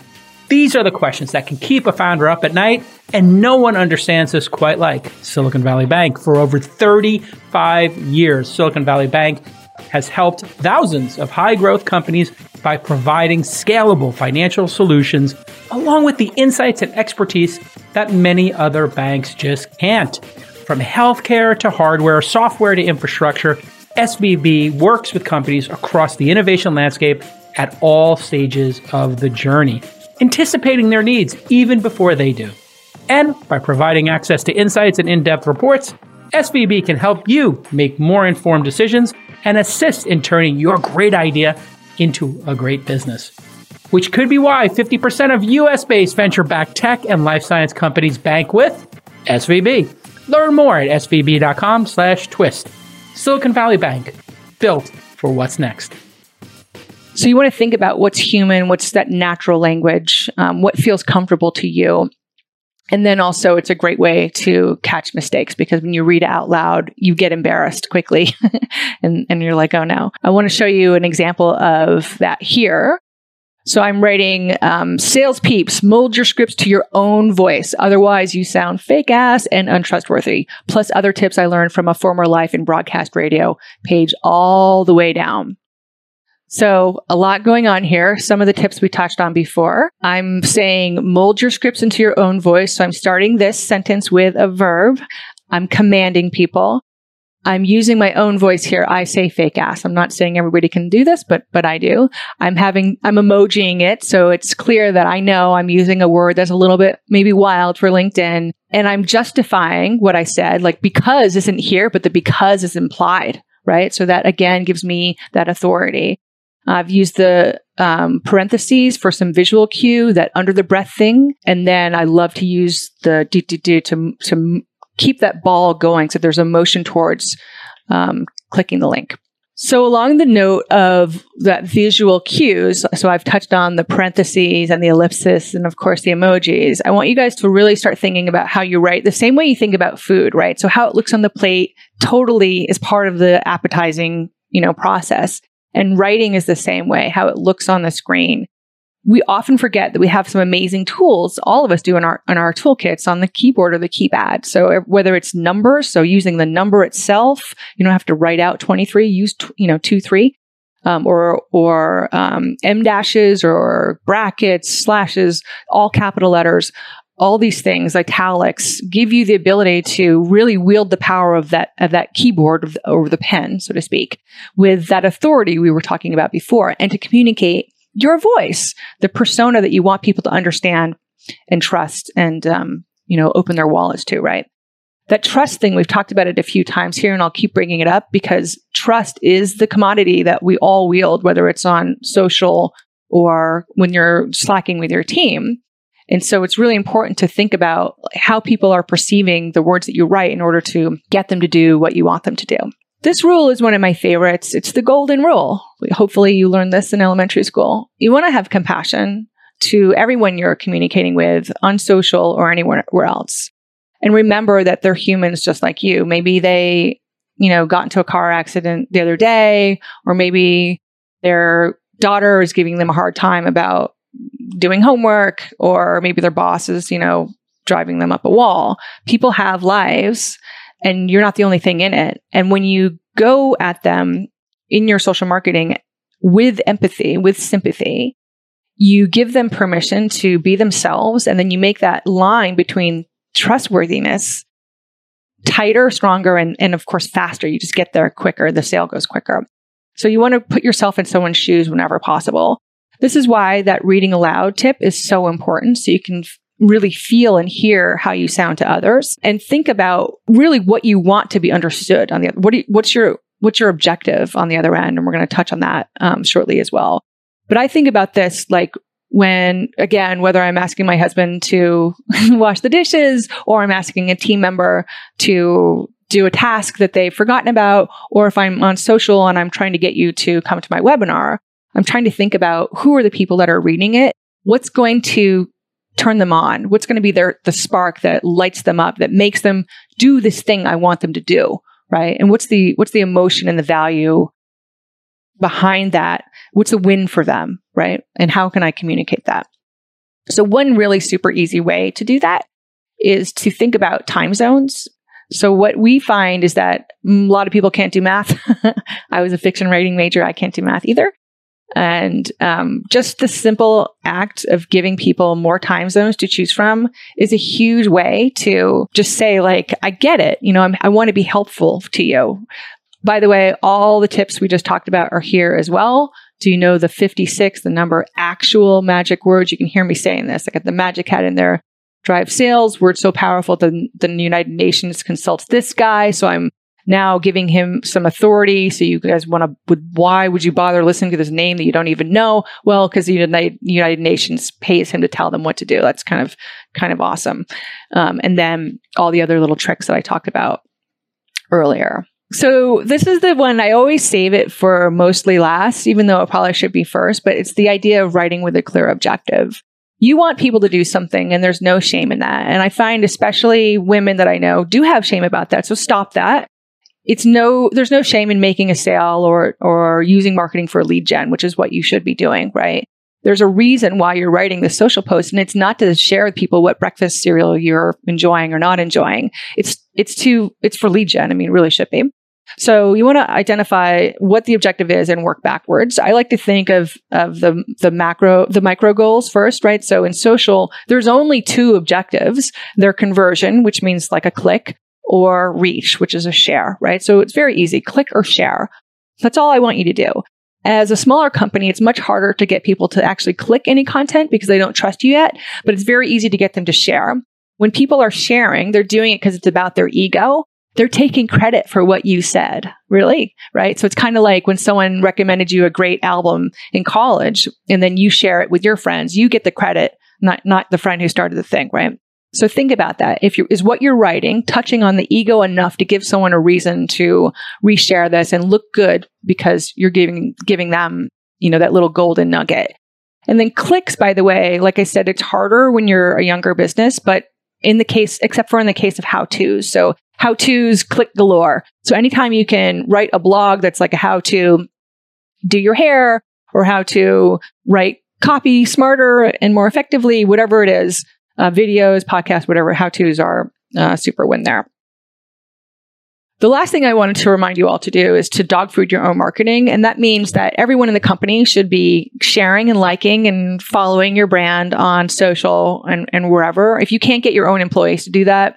S2: These are the questions that can keep a founder up at night, and no one understands this quite like Silicon Valley Bank. For over 35 years, Silicon Valley Bank has helped thousands of high growth companies by providing scalable financial solutions along with the insights and expertise that many other banks just can't. From healthcare to hardware, software to infrastructure, SVB works with companies across the innovation landscape at all stages of the journey, anticipating their needs even before they do. And by providing access to insights and in depth reports, SVB can help you make more informed decisions and assist in turning your great idea into a great business. Which could be why 50% of US based venture backed tech and life science companies bank with SVB. Learn more at svb.com slash twist. Silicon Valley Bank, built for what's next.
S4: So you want to think about what's human, what's that natural language, um, what feels comfortable to you. And then also, it's a great way to catch mistakes because when you read out loud, you get embarrassed quickly and, and you're like, oh no. I want to show you an example of that here. So I'm writing um, sales peeps, mold your scripts to your own voice. Otherwise, you sound fake ass and untrustworthy. Plus, other tips I learned from a former life in broadcast radio, page all the way down. So, a lot going on here. Some of the tips we touched on before. I'm saying mold your scripts into your own voice. So, I'm starting this sentence with a verb. I'm commanding people. I'm using my own voice here. I say fake ass. I'm not saying everybody can do this, but but I do. I'm having I'm emojiing it so it's clear that I know I'm using a word that's a little bit maybe wild for LinkedIn and I'm justifying what I said like because isn't here but the because is implied, right? So that again gives me that authority. I've used the um, parentheses for some visual cue, that under the breath thing. And then I love to use the do, do, do to, to keep that ball going. So there's a motion towards um, clicking the link. So along the note of that visual cues, so I've touched on the parentheses and the ellipsis and of course the emojis. I want you guys to really start thinking about how you write the same way you think about food, right? So how it looks on the plate totally is part of the appetizing, you know, process. And writing is the same way, how it looks on the screen. We often forget that we have some amazing tools, all of us do in our, in our toolkits on the keyboard or the keypad. So whether it's numbers, so using the number itself, you don't have to write out 23, use, you know, 2, 3. Um, or or um, em dashes or brackets, slashes, all capital letters all these things, italics, give you the ability to really wield the power of that of that keyboard over the pen, so to speak, with that authority we were talking about before, and to communicate your voice, the persona that you want people to understand and trust, and um, you know, open their wallets to. Right. That trust thing, we've talked about it a few times here, and I'll keep bringing it up because trust is the commodity that we all wield, whether it's on social or when you're slacking with your team and so it's really important to think about how people are perceiving the words that you write in order to get them to do what you want them to do. This rule is one of my favorites. It's the golden rule. Hopefully you learned this in elementary school. You want to have compassion to everyone you're communicating with on social or anywhere else. And remember that they're humans just like you. Maybe they, you know, got into a car accident the other day, or maybe their daughter is giving them a hard time about doing homework or maybe their boss is, you know, driving them up a wall. People have lives and you're not the only thing in it. And when you go at them in your social marketing with empathy, with sympathy, you give them permission to be themselves. And then you make that line between trustworthiness tighter, stronger, and, and of course faster. You just get there quicker. The sale goes quicker. So you want to put yourself in someone's shoes whenever possible. This is why that reading aloud tip is so important. So you can really feel and hear how you sound to others and think about really what you want to be understood on the other. What you, what's your, what's your objective on the other end? And we're going to touch on that um, shortly as well. But I think about this like when, again, whether I'm asking my husband to wash the dishes or I'm asking a team member to do a task that they've forgotten about, or if I'm on social and I'm trying to get you to come to my webinar, I'm trying to think about who are the people that are reading it? What's going to turn them on? What's going to be their the spark that lights them up that makes them do this thing I want them to do, right? And what's the what's the emotion and the value behind that? What's the win for them, right? And how can I communicate that? So one really super easy way to do that is to think about time zones. So what we find is that a lot of people can't do math. I was a fiction writing major. I can't do math either. And um, just the simple act of giving people more time zones to choose from is a huge way to just say, like, I get it. You know, I'm, I want to be helpful to you. By the way, all the tips we just talked about are here as well. Do you know the 56, the number actual magic words? You can hear me saying this. I got the magic hat in there. Drive sales, word so powerful that the United Nations consults this guy. So I'm now giving him some authority. So you guys want to, why would you bother listening to this name that you don't even know? Well, because the United, United Nations pays him to tell them what to do. That's kind of, kind of awesome. Um, and then all the other little tricks that I talked about earlier. So this is the one I always save it for mostly last, even though it probably should be first, but it's the idea of writing with a clear objective. You want people to do something and there's no shame in that. And I find especially women that I know do have shame about that. So stop that it's no there's no shame in making a sale or or using marketing for lead gen which is what you should be doing right there's a reason why you're writing the social post and it's not to share with people what breakfast cereal you're enjoying or not enjoying it's it's to it's for lead gen i mean really should be So you want to identify what the objective is and work backwards. I like to think of, of the, the macro, the micro goals first, right? So in social, there's only two objectives. They're conversion, which means like a click or reach, which is a share, right? So it's very easy. Click or share. That's all I want you to do. As a smaller company, it's much harder to get people to actually click any content because they don't trust you yet, but it's very easy to get them to share. When people are sharing, they're doing it because it's about their ego. They're taking credit for what you said, really, right? So it's kind of like when someone recommended you a great album in college and then you share it with your friends, you get the credit, not, not the friend who started the thing, right? So think about that. If you is what you're writing touching on the ego enough to give someone a reason to reshare this and look good because you're giving giving them, you know, that little golden nugget. And then clicks, by the way, like I said, it's harder when you're a younger business, but in the case, except for in the case of how to's. So how to's click galore. So anytime you can write a blog that's like a how to do your hair or how to write copy smarter and more effectively, whatever it is, uh, videos, podcasts, whatever how to's are uh, super win there. The last thing I wanted to remind you all to do is to dog food your own marketing. And that means that everyone in the company should be sharing and liking and following your brand on social and, and wherever. If you can't get your own employees to do that,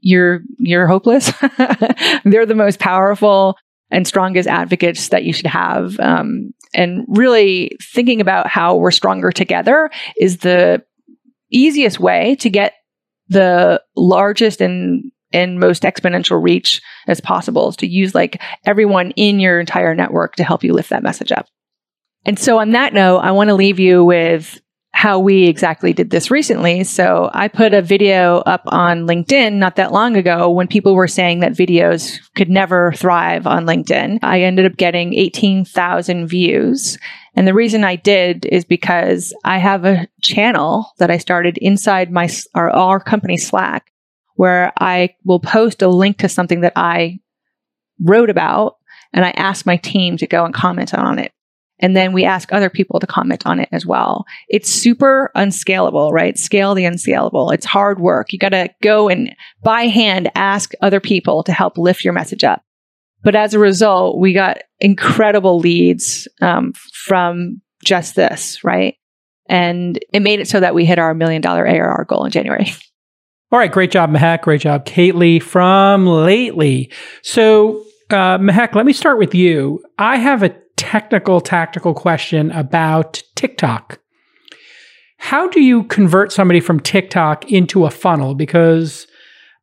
S4: you're, you're hopeless. They're the most powerful and strongest advocates that you should have. Um, and really thinking about how we're stronger together is the easiest way to get the largest and and most exponential reach as possible is to use like everyone in your entire network to help you lift that message up. And so on that note, I want to leave you with how we exactly did this recently. So I put a video up on LinkedIn not that long ago when people were saying that videos could never thrive on LinkedIn. I ended up getting 18,000 views and the reason I did is because I have a channel that I started inside my our, our company Slack where I will post a link to something that I wrote about and I ask my team to go and comment on it. And then we ask other people to comment on it as well. It's super unscalable, right? Scale the unscalable. It's hard work. You got to go and by hand ask other people to help lift your message up. But as a result, we got incredible leads um, from just this, right? And it made it so that we hit our million dollar ARR goal in January.
S2: All right, great job, Mehek. Great job, Kately from Lately. So, uh, Mehek, let me start with you. I have a technical, tactical question about TikTok. How do you convert somebody from TikTok into a funnel? Because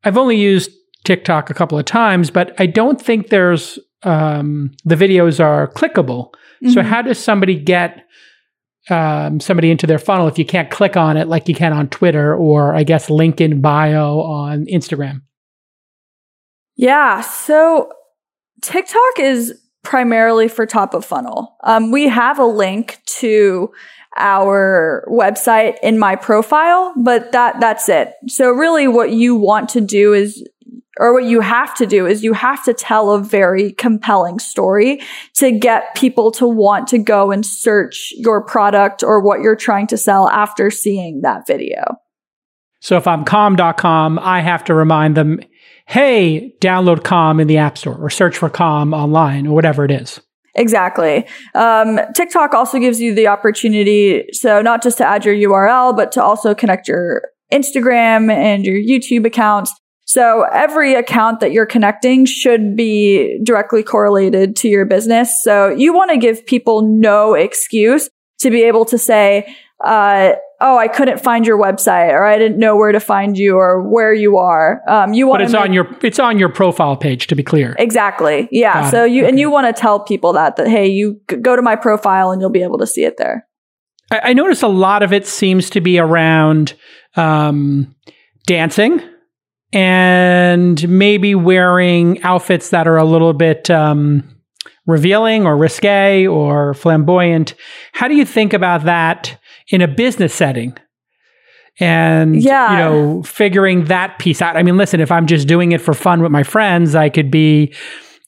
S2: I've only used TikTok a couple of times, but I don't think there's um, the videos are clickable. Mm-hmm. So how does somebody get um, somebody into their funnel if you can't click on it like you can on Twitter or I guess link in bio on Instagram?
S3: Yeah, so TikTok is primarily for top of funnel. Um, we have a link to our website in my profile, but that that's it. So really what you want to do is or what you have to do is you have to tell a very compelling story to get people to want to go and search your product or what you're trying to sell after seeing that video.
S2: So if I'm calm.com, I have to remind them, hey, download calm in the App Store or search for calm online or whatever it is.
S3: Exactly. Um, TikTok also gives you the opportunity, so not just to add your URL, but to also connect your Instagram and your YouTube accounts so every account that you're connecting should be directly correlated to your business. So you want to give people no excuse to be able to say, uh, oh, I couldn't find your website or I didn't know where to find you or where you are. Um, you want
S2: But it's make- on your it's on your profile page to be clear.
S3: Exactly. Yeah. Got so it. you okay. and you want to tell people that that hey, you go to my profile and you'll be able to see it there.
S2: I, I notice a lot of it seems to be around um, dancing and maybe wearing outfits that are a little bit um, revealing or risque or flamboyant. How do you think about that in a business setting? And yeah. you know, figuring that piece out. I mean, listen, if I'm just doing it for fun with my friends, I could be,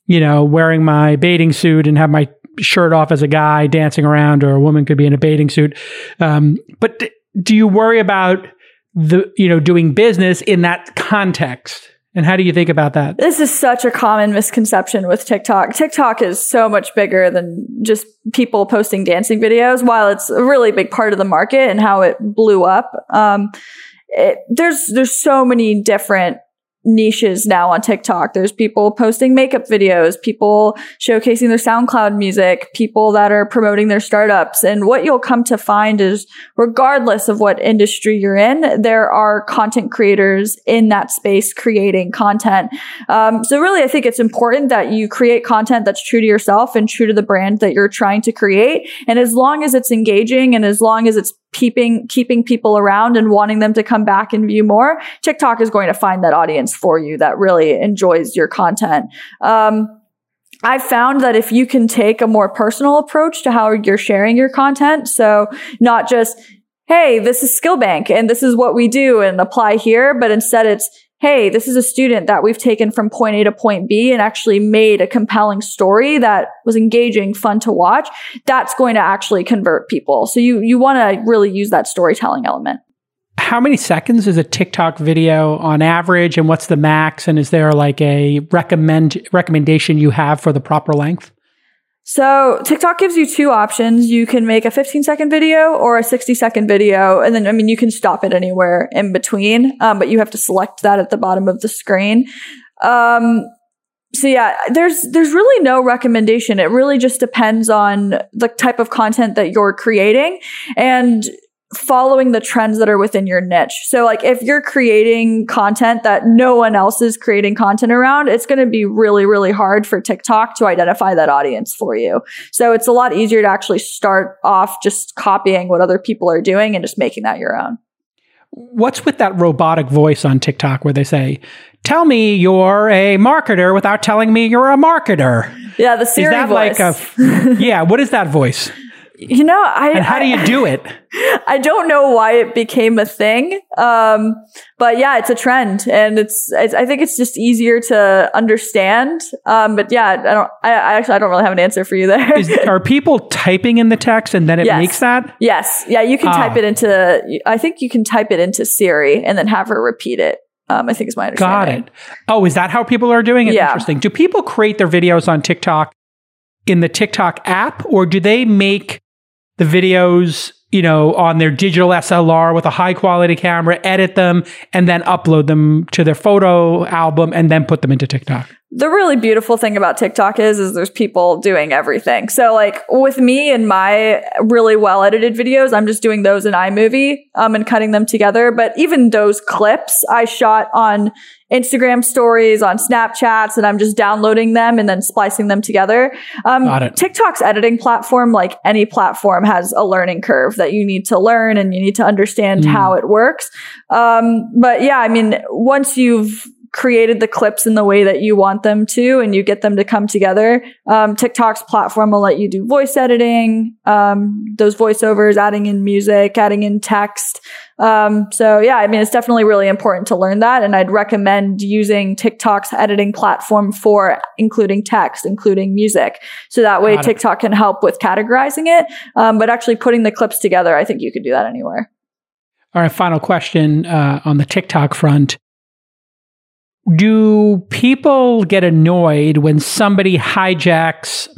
S2: you know, wearing my bathing suit and have my shirt off as a guy dancing around, or a woman could be in a bathing suit. Um, but do you worry about the you know doing business in that context And how do you think about that?
S3: This is such a common misconception with TikTok. TikTok is so much bigger than just people posting dancing videos. While it's a really big part of the market and how it blew up, um, it, there's there's so many different niches now on TikTok. There's people posting makeup videos, people showcasing their SoundCloud music, people that are promoting their startups. And what you'll come to find is regardless of what industry you're in, there are content creators in that space creating content. Um, so really, I think it's important that you create content that's true to yourself and true to the brand that you're trying to create. And as long as it's engaging and as long as it's keeping keeping people around and wanting them to come back and view more, TikTok is going to find that audience for you that really enjoys your content. Um, I found that if you can take a more personal approach to how you're sharing your content, so not just hey, this is Skillbank and this is what we do and apply here, but instead it's hey, this is a student that we've taken from point A to point B and actually made a compelling story that was engaging, fun to watch, that's going to actually convert people. So you, you want to really use that storytelling element.
S2: How many seconds is a TikTok video on average and what's the max? And is there like a recommend recommendation you have for the proper length?
S3: So TikTok gives you two options. You can make a 15 second video or a 60 second video. And then, I mean, you can stop it anywhere in between. Um, but you have to select that at the bottom of the screen. Um, so yeah, there's, there's really no recommendation. It really just depends on the type of content that you're creating. And following the trends that are within your niche. So like if you're creating content that no one else is creating content around, it's going to be really, really hard for TikTok to identify that audience for you. So it's a lot easier to actually start off just copying what other people are doing and just making that your own.
S2: What's with that robotic voice on TikTok where they say, tell me you're a marketer without telling me you're a marketer?
S3: Yeah, the Siri
S2: is that
S3: voice.
S2: like a, yeah, what is that voice?
S3: You know, I
S2: and how do you do it?
S3: I don't know why it became a thing, um, but yeah, it's a trend, and it's, it's, I think it's just easier to understand. Um, but yeah, I don't. I, I, actually I don't really have an answer for you there.
S2: Is, are people typing in the text and then it
S3: Yes.
S2: makes that?
S3: yes, yeah, you can
S2: Ah.
S3: type it into. I think you can type it into Siri and then have her repeat it. Um, I think is my understanding.
S2: Got it. Oh, is that how people are doing it?
S3: Yeah.
S2: Interesting. Do people create their videos on TikTok in the TikTok app, or do they make the videos, you know, on their digital SLR with a high quality camera, edit them, and then upload them to their photo album and then put them into TikTok?
S3: The really beautiful thing about TikTok is, is there's people doing everything. So like with me and my really well edited videos, I'm just doing those in iMovie, um, and cutting them together. But even those clips I shot on Instagram stories, on Snapchats, and I'm just downloading them and then splicing them together. Um. TikTok's editing platform, like any platform, has a learning curve that you need to learn and you need to understand
S2: Mm.
S3: how it works. Um, but yeah, I mean, once you've created the clips in the way that you want them to and you get them to come together, um, TikTok's platform will let you do voice editing, um, those voiceovers, adding in music, adding in text. Um, so yeah, I mean, it's definitely really important to learn that. And I'd recommend using TikTok's editing platform for including text, including music. So that way. TikTok can help with categorizing it. Um, but actually putting the clips together, I think you could do that anywhere.
S2: All right, final question uh, on the TikTok front. Do people get annoyed when somebody hijacks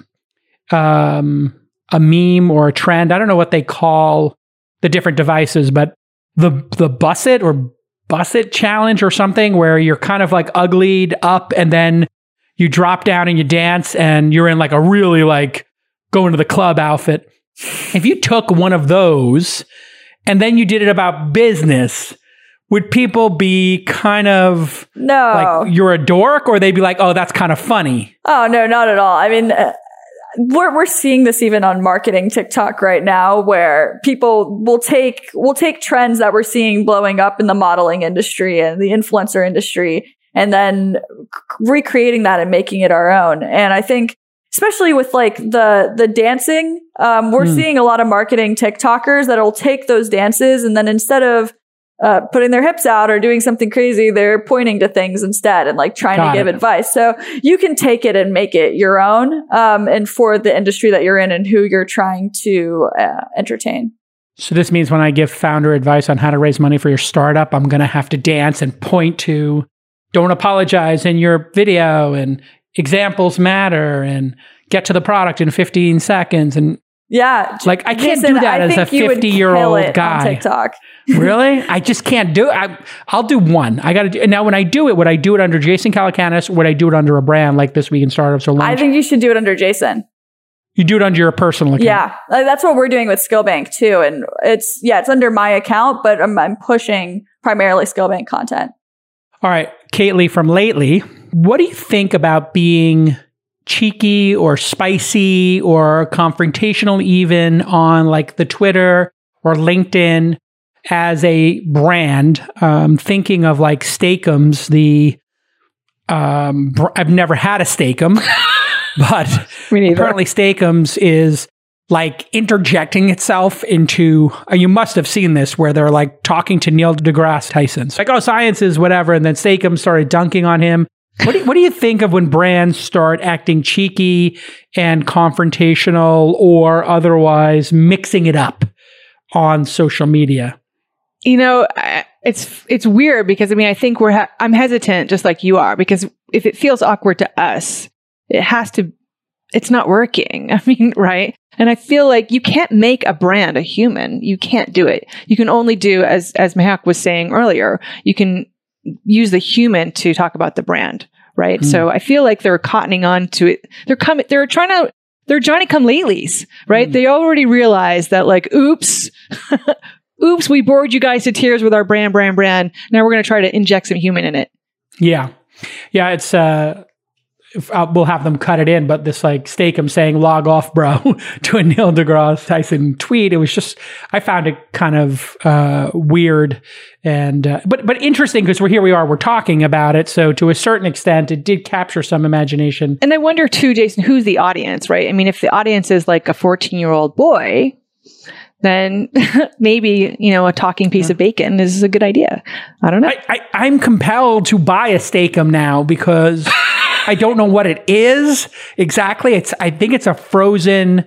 S2: um, a meme or a trend? I don't know what they call the different devices, but the the Buss It or Buss It challenge or something where you're kind of like uglied up and then you drop down and you dance and you're in like a really like going to the club outfit. If you took one of those and then you did it about business, would people be kind of
S3: No.
S2: like you're a dork or they'd be like, oh, that's kind of funny?
S3: Oh no, not at all. I mean, uh, we're we're seeing this even on marketing TikTok right now, where people will take will take trends that we're seeing blowing up in the modeling industry and the influencer industry, and then recreating that and making it our own. And I think, especially with like the the dancing, um, we're
S2: Hmm.
S3: seeing a lot of marketing TikTokers that'll take those dances and then instead of uh, putting their hips out or doing something crazy, they're pointing to things instead and like trying
S2: Got
S3: to give
S2: it.
S3: advice. So you can take it and make it your own, um, and for the industry that you're in and who you're trying to uh, entertain.
S2: So this means when I give founder advice on how to raise money for your startup, I'm going to have to dance and point to don't apologize in your video and examples matter and get to the product in 15 seconds and
S3: Yeah.
S2: like I can't
S3: Jason,
S2: do that
S3: I
S2: as a
S3: think you would
S2: 50 year old
S3: on
S2: guy.
S3: TikTok.
S2: really? I just can't do it. I, I'll do one. I got to do. Now, when I do it, would I do it under Jason Calacanis would I do it under a brand like This Week in Startups or
S3: I think you should do it under Jason.
S2: you do it under your personal account.
S3: Yeah, like, that's what we're doing with Skillbank too, and it's yeah, it's under my account, but I'm, I'm pushing primarily Skillbank content.
S2: All right, Kately from Lately, what do you think about being cheeky or spicy or confrontational even on like the Twitter or LinkedIn as a brand? Um, thinking of like Steak-umms, the um, br- I've never had a Steak-umm, but apparently Steak-umms is like interjecting itself into uh, you must have seen this where they're like talking to Neil deGrasse Tyson. It's like, oh, science is whatever. And then Steak-umms started dunking on him. What do, what do you think of when brands start acting cheeky and confrontational or otherwise mixing it up on social media?
S4: You know, it's it's weird because I mean, I think we're ha- I'm hesitant just like you are because if it feels awkward to us, it has to. It's not working. I mean, right? And I feel like you can't make a brand a human. You can't do it. You can only do as as Mehek was saying earlier. You can use the human to talk about the brand, right?
S2: Mm.
S4: So I feel like they're cottoning on to it. They're coming. They're trying to. They're Johnny come latelys, right?
S2: Mm.
S4: They already realize that, like, oops, oops, we bored you guys to tears with our brand, brand, brand. Now we're going to try to inject some human in it.
S2: Yeah. Yeah, it's uh uh, we'll have them cut it in, but this like Steak-umm saying "log off, bro" to a Neil deGrasse Tyson tweet. It was just I found it kind of uh, weird, and uh, but but interesting because we're here. We are. We're talking about it. So to a certain extent, it did capture some imagination.
S4: And I wonder too, Jason, who's the audience, right? I mean, if the audience is like a 14 year old boy, then maybe, you know, a talking piece of bacon is a good idea. I don't know.
S2: I, I I'm compelled to buy a Steak-umm now because I don't know what it is exactly. It's I think it's a frozen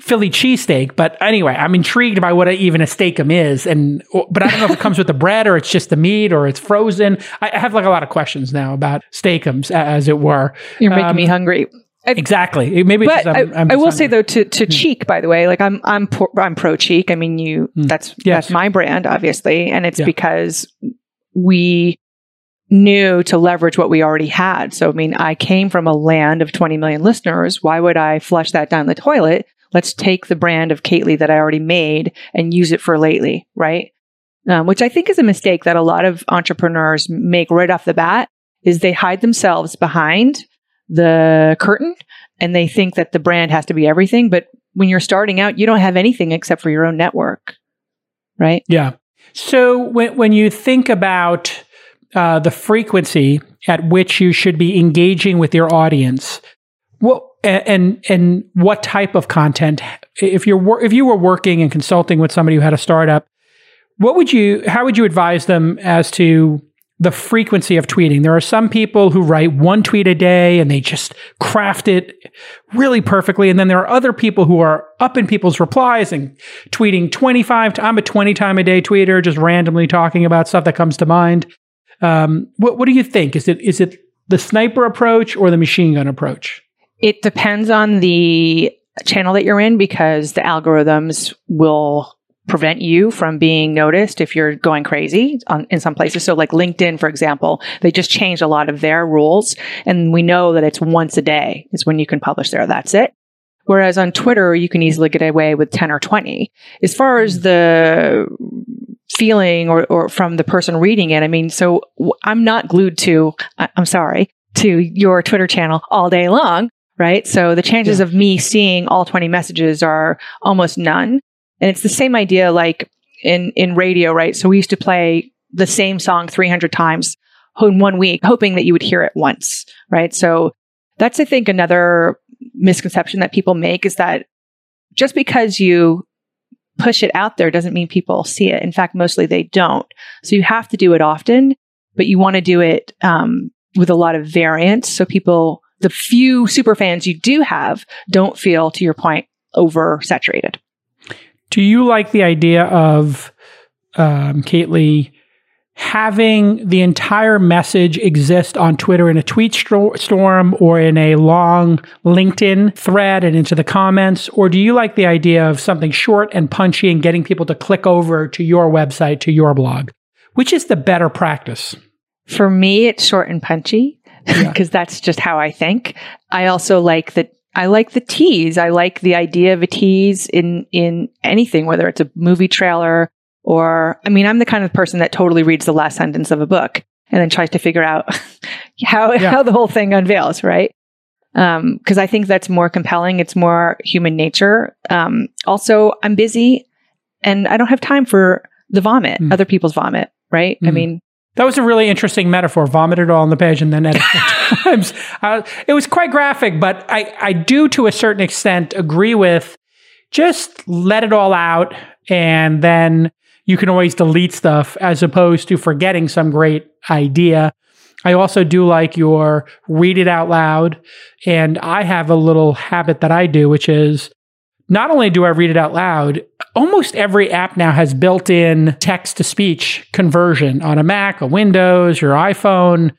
S2: Philly cheesesteak. But anyway, I'm intrigued by what a, even a Steak-umm is, and but I don't know if it comes with the bread or it's just the meat or it's frozen. I, I have like a lot of questions now about Steak-umms, as it were.
S4: You're making
S2: Um,
S4: me hungry.
S2: Exactly. Maybe it's
S4: But
S2: just, I'm,
S4: I,
S2: I'm
S4: I will say though to to cheek by the way, like I'm I'm pro, I'm pro cheek. I mean, you that's
S2: Yes.
S4: that's my brand obviously, and it's
S2: Yeah.
S4: because we knew to leverage what we already had. So I mean, I came from a land of 20 million listeners. Why would I flush that down the toilet? Let's take the brand of Kately that I already made and use it for lately, right? Um, which I think is a mistake that a lot of entrepreneurs make right off the bat is they hide themselves behind the curtain and they think that the brand has to be everything. But when you're starting out, you don't have anything except for your own network, right?
S2: Yeah. So when when you think about uh, the frequency at which you should be engaging with your audience, and and, what type of content? If you're if you were working and consulting with somebody who had a startup, what would you? How would you advise them as to the frequency of tweeting? There are some people who write one tweet a day and they just craft it really perfectly, and then there are other people who are up in people's replies and tweeting 25 i'm a 20 time a day tweeter just randomly talking about stuff that comes to mind um, what, what do you think is it is it the sniper approach or the machine gun approach
S4: It depends on the channel that you're in because the algorithms will prevent you from being noticed if you're going crazy on, in some places. So like LinkedIn, for example, they just changed a lot of their rules and we know that it's once a day is when you can publish there. That's it. Whereas on Twitter, you can easily get away with 10 or 20. As far as the feeling or, or from the person reading it, I mean, so I'm not glued to, I'm sorry, to your Twitter channel all day long, right? So the chances of me seeing all 20 messages are almost none. And it's the same idea like in, in radio, right? So we used to play the same song 300 times in one week, hoping that you would hear it once, right? So that's, I think, another misconception that people make is that just because you push it out there doesn't mean people see it. In fact, mostly they don't. So you have to do it often, but you want to do it um, with a lot of variance. So people, the few super fans you do have, don't feel, to your point, oversaturated.
S2: do you like the idea of um, Kately having the entire message exist on Twitter in a tweet sto- storm or in a long LinkedIn thread and into the comments? Or do you like the idea of something short and punchy and getting people to click over to your website, to your blog? Which is the better practice?
S4: For me, it's short and punchy because yeah. that's just how I think. I also like the I like the tease. I like the idea of a tease in in anything, whether it's a movie trailer or I mean, I'm the kind of person that totally reads the last sentence of a book and then tries to figure out how yeah. how the whole thing unveils, right? Um, because I think that's more compelling. It's more human nature. Um, also, I'm busy and I don't have time for the vomit, mm. other people's vomit, right? Mm. I hmm. mean,
S2: that was a really interesting metaphor. Vomit Vomited all on the page and then edit times. Uh, it was quite graphic, but I, I do to a certain extent agree with just let it all out and then you can always delete stuff as opposed to forgetting some great idea. I also do like your read it out loud. And I have a little habit that I do, which is not only do I read it out loud, almost every app now has built in text to speech conversion on a Mac, a Windows, your iPhone.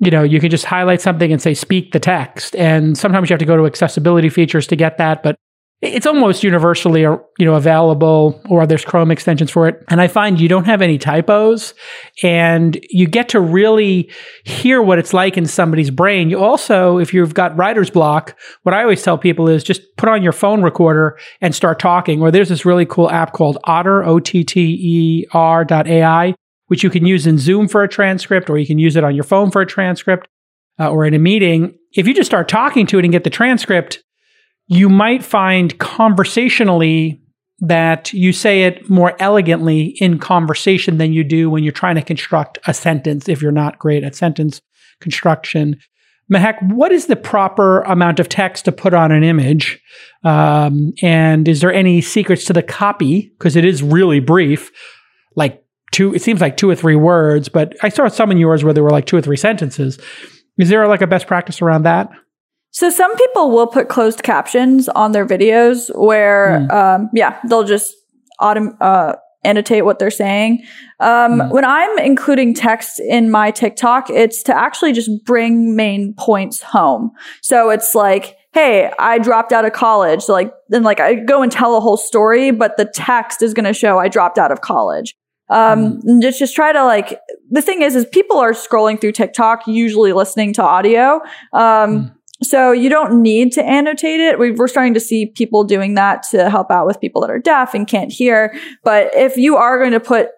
S2: You know, you can just highlight something and say, speak the text. And sometimes you have to go to accessibility features to get that. But it's almost universally uh, you know available or there's chrome extensions for it. And i find you don't have any typos and you get to really hear what it's like in somebody's brain. You also if you've got writer's block what i always tell people is just put on your phone recorder and start talking. Or there's this really cool app called otter o-t-t-e-r dot ai which you can use in zoom for a transcript or you can use it on your phone for a transcript uh, or in a meeting. If you just start talking to it and get the transcript you might find conversationally that you say it more elegantly in conversation than you do when you're trying to construct a sentence if you're not great at sentence construction. Mehek, what is the proper amount of text to put on an image? Um, and is there any secrets to the copy? Because it is really brief, like two, it seems like two or three words, but I saw some in yours where there were like two or three sentences. Is there like a best practice around that?
S3: So some people will put closed captions on their videos where, mm. um, yeah, they'll just autom- uh, annotate what they're saying. Um, mm. When I'm including text in my TikTok, it's to actually just bring main points home. So it's like, hey, I dropped out of college. So like, then like I go and tell a whole story, but the text is going to show I dropped out of college. Um, mm. just, just try to like, the thing is, is people are scrolling through TikTok, usually listening to audio. Um, mm so you don't need to annotate it. We're starting to see people doing that to help out with people that are deaf and can't hear. But if you are going to put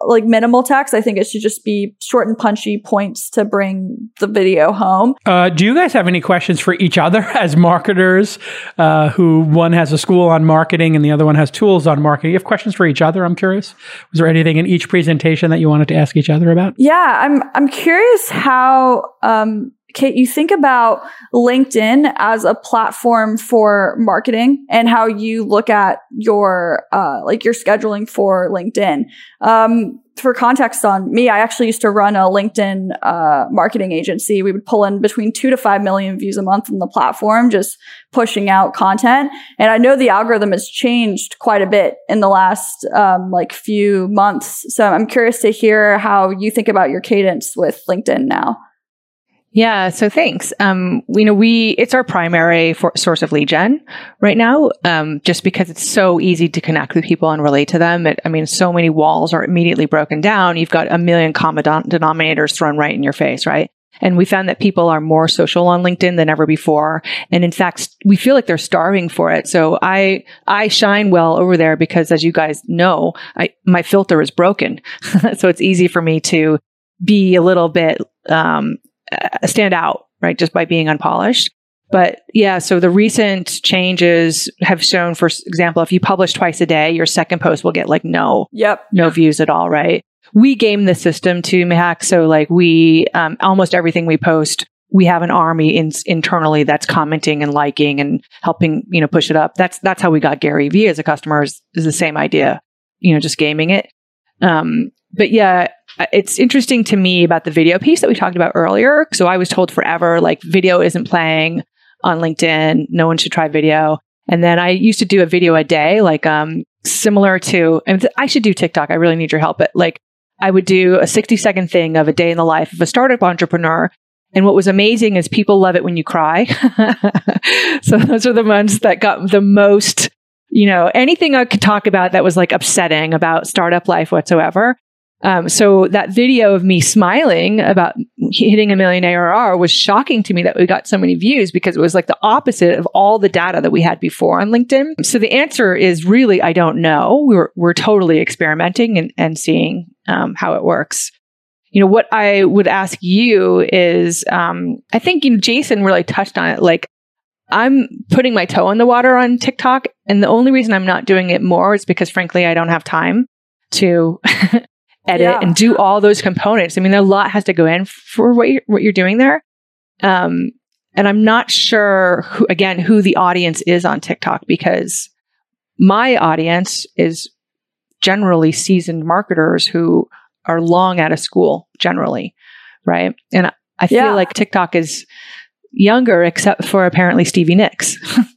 S3: like minimal text, I think it should just be short and punchy points to bring the video home.
S2: Uh, do you guys have any questions for each other as marketers uh, who one has a school on marketing and the other one has tools on marketing? You have questions for each other? I'm curious. Was there anything in each presentation that you wanted to ask each other about?
S3: Yeah, I'm, I'm curious how, um, Kate, you think about LinkedIn as a platform for marketing and how you look at your, uh, like your scheduling for LinkedIn. Um, for context on me, I actually used to run a LinkedIn, uh, marketing agency. We would pull in between two to five million views a month on the platform, just pushing out content. And I know the algorithm has changed quite a bit in the last, um, like few months. So I'm curious to hear how you think about your cadence with LinkedIn now.
S4: Yeah. So thanks. Um, you know, we, it's our primary for, source of lead gen right now. Um, just because it's so easy to connect with people and relate to them. It, I mean, so many walls are immediately broken down. You've got a million common denominators thrown right in your face, right? And we found that people are more social on LinkedIn than ever before. And in fact, we feel like they're starving for it. So I, I shine well over there because as you guys know, I, my filter is broken. so it's easy for me to be a little bit, um, stand out, right? Just by being unpolished. But yeah, so the recent changes have shown, for example, if you publish twice a day, your second post will get like no,
S3: yep,
S4: no views at all, right? We game the system to Mehek, so like we um, almost everything we post, we have an army in, internally that's commenting and liking and helping, you know, push it up. That's that's how we got Gary Vee as a customer. Is, is the same idea, you know, just gaming it. Um, but yeah, it's interesting to me about the video piece that we talked about earlier. So I was told forever, like video isn't playing on LinkedIn. No one should try video. And then I used to do a video a day, like, um, similar to, and I should do TikTok. I really need your help. But like, I would do a 60 second thing of a day in the life of a startup entrepreneur. And what was amazing is people love it when you cry. so those are the ones that got the most, you know, anything I could talk about that was like upsetting about startup life whatsoever. Um, so that video of me smiling about hitting a million ARR was shocking to me that we got so many views because it was like the opposite of all the data that we had before on LinkedIn. So the answer is really, I don't know. We're, we're totally experimenting and, and seeing um, how it works. You know, what I would ask you is, um, I think you know, Jason really touched on it. Like, I'm putting my toe in the water on TikTok. And the only reason I'm not doing it more is because, frankly, I don't have time to edit yeah. and do all those components. I mean, a lot has to go in for what you're, what you're doing there. Um, and I'm not sure who, again, who the audience is on TikTok because my audience is generally seasoned marketers who are long out of school generally. Right. And I feel yeah. like TikTok is younger, except for apparently Stevie Nicks.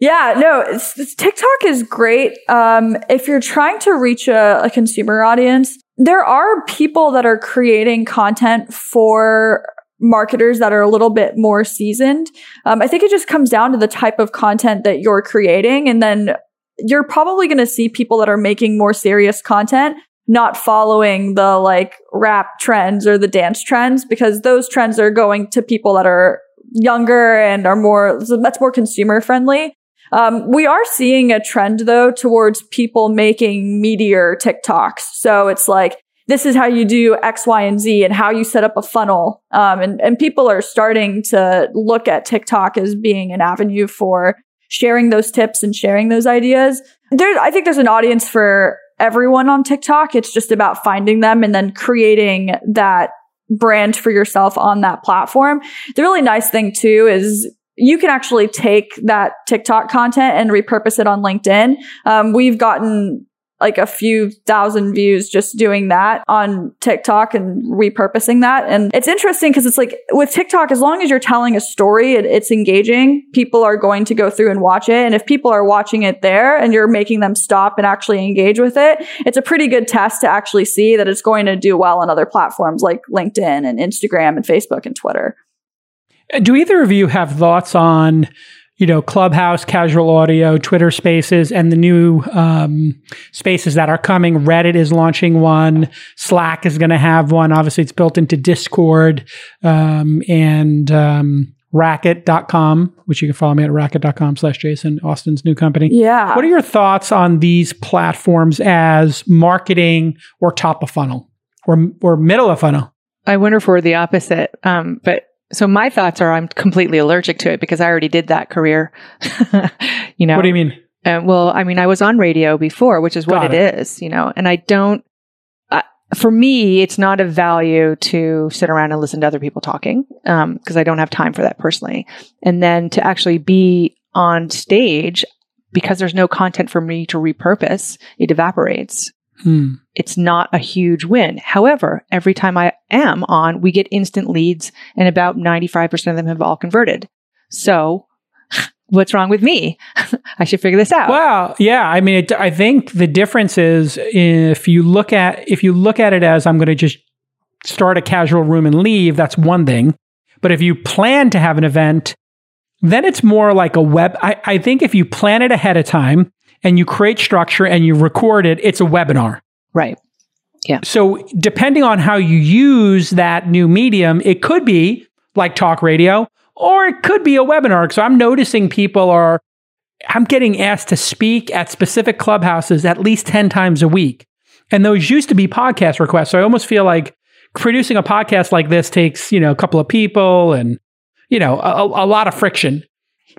S3: Yeah, no, it's, it's, TikTok is great. Um, if you're trying to reach a, a consumer audience, there are people that are creating content for marketers that are a little bit more seasoned. Um, I think it just comes down to the type of content that you're creating. And then you're probably going to see people that are making more serious content, not following the like rap trends or the dance trends, because those trends are going to people that are younger and are more, that's more consumer friendly. Um, we are seeing a trend though towards people making meteor TikToks. So it's like, this is how you do X, Y, and Z and how you set up a funnel. Um, and, and people are starting to look at TikTok as being an avenue for sharing those tips and sharing those ideas. There, I think there's an audience for everyone on TikTok. It's just about finding them and then creating that brand for yourself on that platform. The really nice thing too is you can actually take that TikTok content and repurpose it on LinkedIn. Um, we've gotten like a few thousand views just doing that on TikTok and repurposing that. And it's interesting because it's like with TikTok, as long as you're telling a story, it, it's engaging. People are going to go through and watch it. And if people are watching it there and you're making them stop and actually engage with it, it's a pretty good test to actually see that it's going to do well on other platforms like LinkedIn and Instagram and Facebook and Twitter.
S2: Do either of you have thoughts on, you know, Clubhouse, Casual Audio, Twitter Spaces, and the new um, spaces that are coming? Reddit is launching one. Slack is going to have one. Obviously, it's built into Discord um, and um, racket.com, which you can follow me at racket.com slash Jason, Austin's new company.
S3: Yeah.
S2: What are your thoughts on these platforms as marketing or top of funnel or, or middle of funnel?
S4: I wonder if we're the opposite. Um, but so my thoughts are I'm completely allergic to it because I already did that career. you know.
S2: What do you mean?
S4: Uh, well, I mean, I was on radio before, which is what it, it is, you know, and I don't, uh, for me, it's not of value to sit around and listen to other people talking, um, because I don't have time for that personally. And then to actually be on stage because there's no content for me to repurpose, it evaporates. Hmm. It's not a huge win. However, every time I am on, we get instant leads and about 95% of them have all converted. So what's wrong with me? I should figure this out.
S2: Well, yeah. I mean, it, I think the difference is if you look at, if you look at it as I'm going to just start a casual room and leave, that's one thing. But if you plan to have an event, then it's more like a web. I, I think if you plan it ahead of time, and you create structure and you record it, it's a webinar.
S4: Right. Yeah.
S2: So depending on how you use that new medium, it could be like talk radio or it could be a webinar. So I'm noticing people are, I'm getting asked to speak at specific clubhouses at least 10 times a week. And those used to be podcast requests. So I almost feel like producing a podcast like this takes, you know, a couple of people and, you know, a, a lot of friction.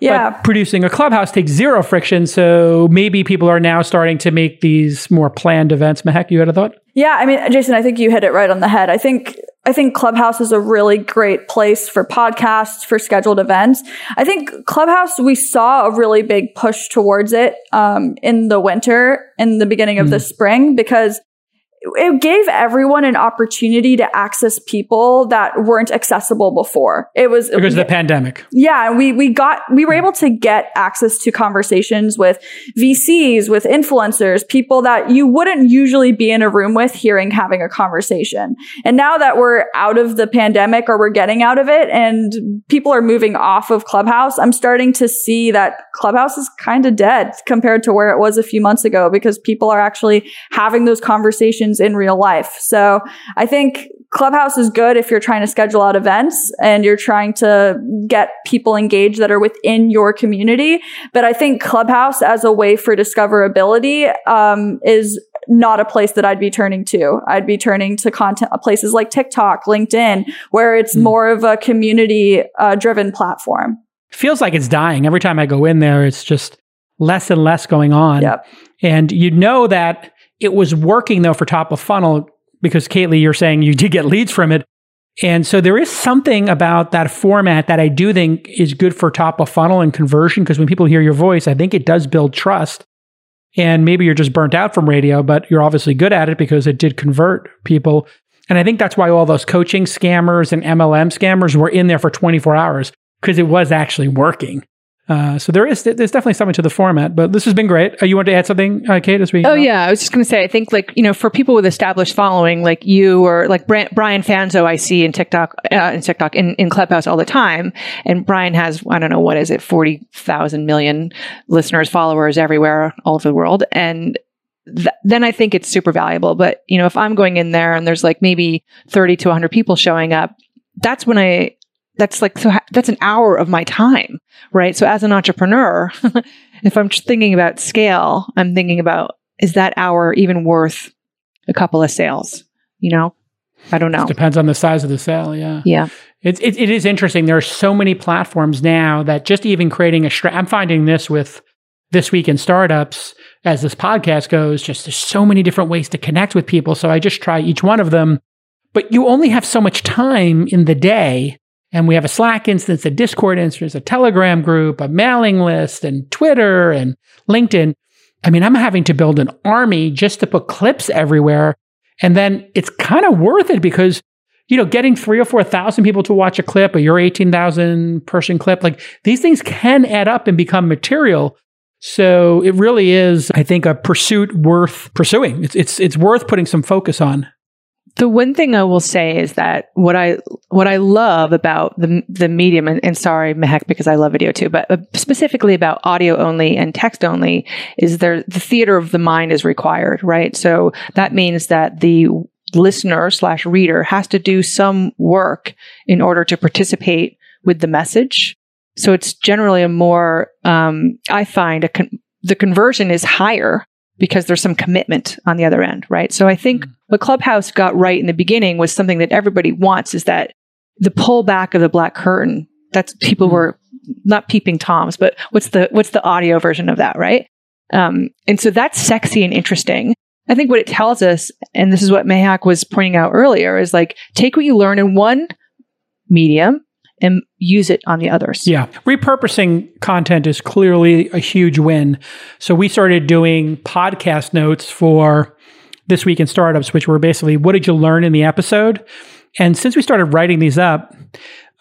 S3: Yeah.
S2: But producing a clubhouse takes zero friction. So maybe people are now starting to make these more planned events. Mehek, you had a thought?
S3: Yeah. I mean, Jason, I think you hit it right on the head. I think, I think Clubhouse is a really great place for podcasts, for scheduled events. I think Clubhouse, we saw a really big push towards it um, in the winter, in the beginning of mm. the spring, because it gave everyone an opportunity to access people that weren't accessible before. It was
S2: because of the pandemic.
S3: Yeah, we we got we were hmm. able to get access to conversations with VCs, with influencers, people that you wouldn't usually be in a room with hearing having a conversation. And now that we're out of the pandemic or we're getting out of it and people are moving off of Clubhouse, I'm starting to see that Clubhouse is kind of dead compared to where it was a few months ago because people are actually having those conversations in real life. So I think Clubhouse is good if you're trying to schedule out events and you're trying to get people engaged that are within your community. But I think Clubhouse as a way for discoverability um, is not a place that I'd be turning to. I'd be turning to content places like TikTok, LinkedIn, where it's mm. more of a community uh, driven platform.
S2: Feels like it's dying. Every time I go in there, it's just less and less going on.
S3: Yep.
S2: And you know that it was working though for top of funnel because Kaylee, you're saying you did get leads from it. And so there is something about that format that I do think is good for top of funnel and conversion because when people hear your voice, I think it does build trust. And maybe you're just burnt out from radio, but you're obviously good at it because it did convert people. And I think that's why all those coaching scammers and MLM scammers were in there for 24 hours because it was actually working. Uh, so there is there's definitely something to the format, but this has been great. Uh, you want to add something, uh, Kate? As we
S4: oh yeah, I was just going to say I think like you know for people with established following like you or like Brian Fanzo, I see in TikTok uh, in TikTok in, in Clubhouse all the time, and Brian has I don't know what is it forty thousand million listeners, followers everywhere, all over the world, and Th- then I think it's super valuable. But you know, if I'm going in there and there's like maybe 30 to 100 people showing up, that's when I that's like so that's an hour of my time right? So as an entrepreneur if i'm thinking about scale i'm thinking about is that hour even worth a couple of sales? You know? I don't know.
S2: It depends on the size of the sale yeah.
S4: Yeah.
S2: It, it, it is interesting. There are so many platforms now that just even creating a stra- i'm finding this with this week in startups as this podcast goes just there's so many different ways to connect with people. So i just try each one of them. But you only have so much time in the day and we have a Slack instance, a Discord instance, a Telegram group, a mailing list, and Twitter and LinkedIn. I mean, I'm having to build an army just to put clips everywhere. And then it's kind of worth it because, you know, getting three or 4,000 people to watch a clip or your 18,000 person clip, like these things can add up and become material. So it really is, I think, a pursuit worth pursuing. It's, it's, it's worth putting some focus on.
S4: The one thing I will say is that what I what I love about the the medium, and, and sorry, Mehek, because I love video too, but specifically about audio only and text only, is there the theater of the mind is required, right? So that means that the listener slash reader has to do some work in order to participate with the message. So it's generally a more, um, I find a con- the conversion is higher because there's some commitment on the other end, right? So I think mm-hmm. what Clubhouse got right in the beginning was something that everybody wants is that the pullback of the black curtain. That's people mm-hmm. were not peeping toms, but what's the what's the audio version of that, right? Um, and so that's sexy and interesting. I think what it tells us, and this is what Mehek was pointing out earlier, is like take what you learn in one medium and use it on the others.
S2: Yeah. Repurposing content is clearly a huge win. So we started doing podcast notes for This Week in Startups, which were basically what did you learn in the episode? And since we started writing these up,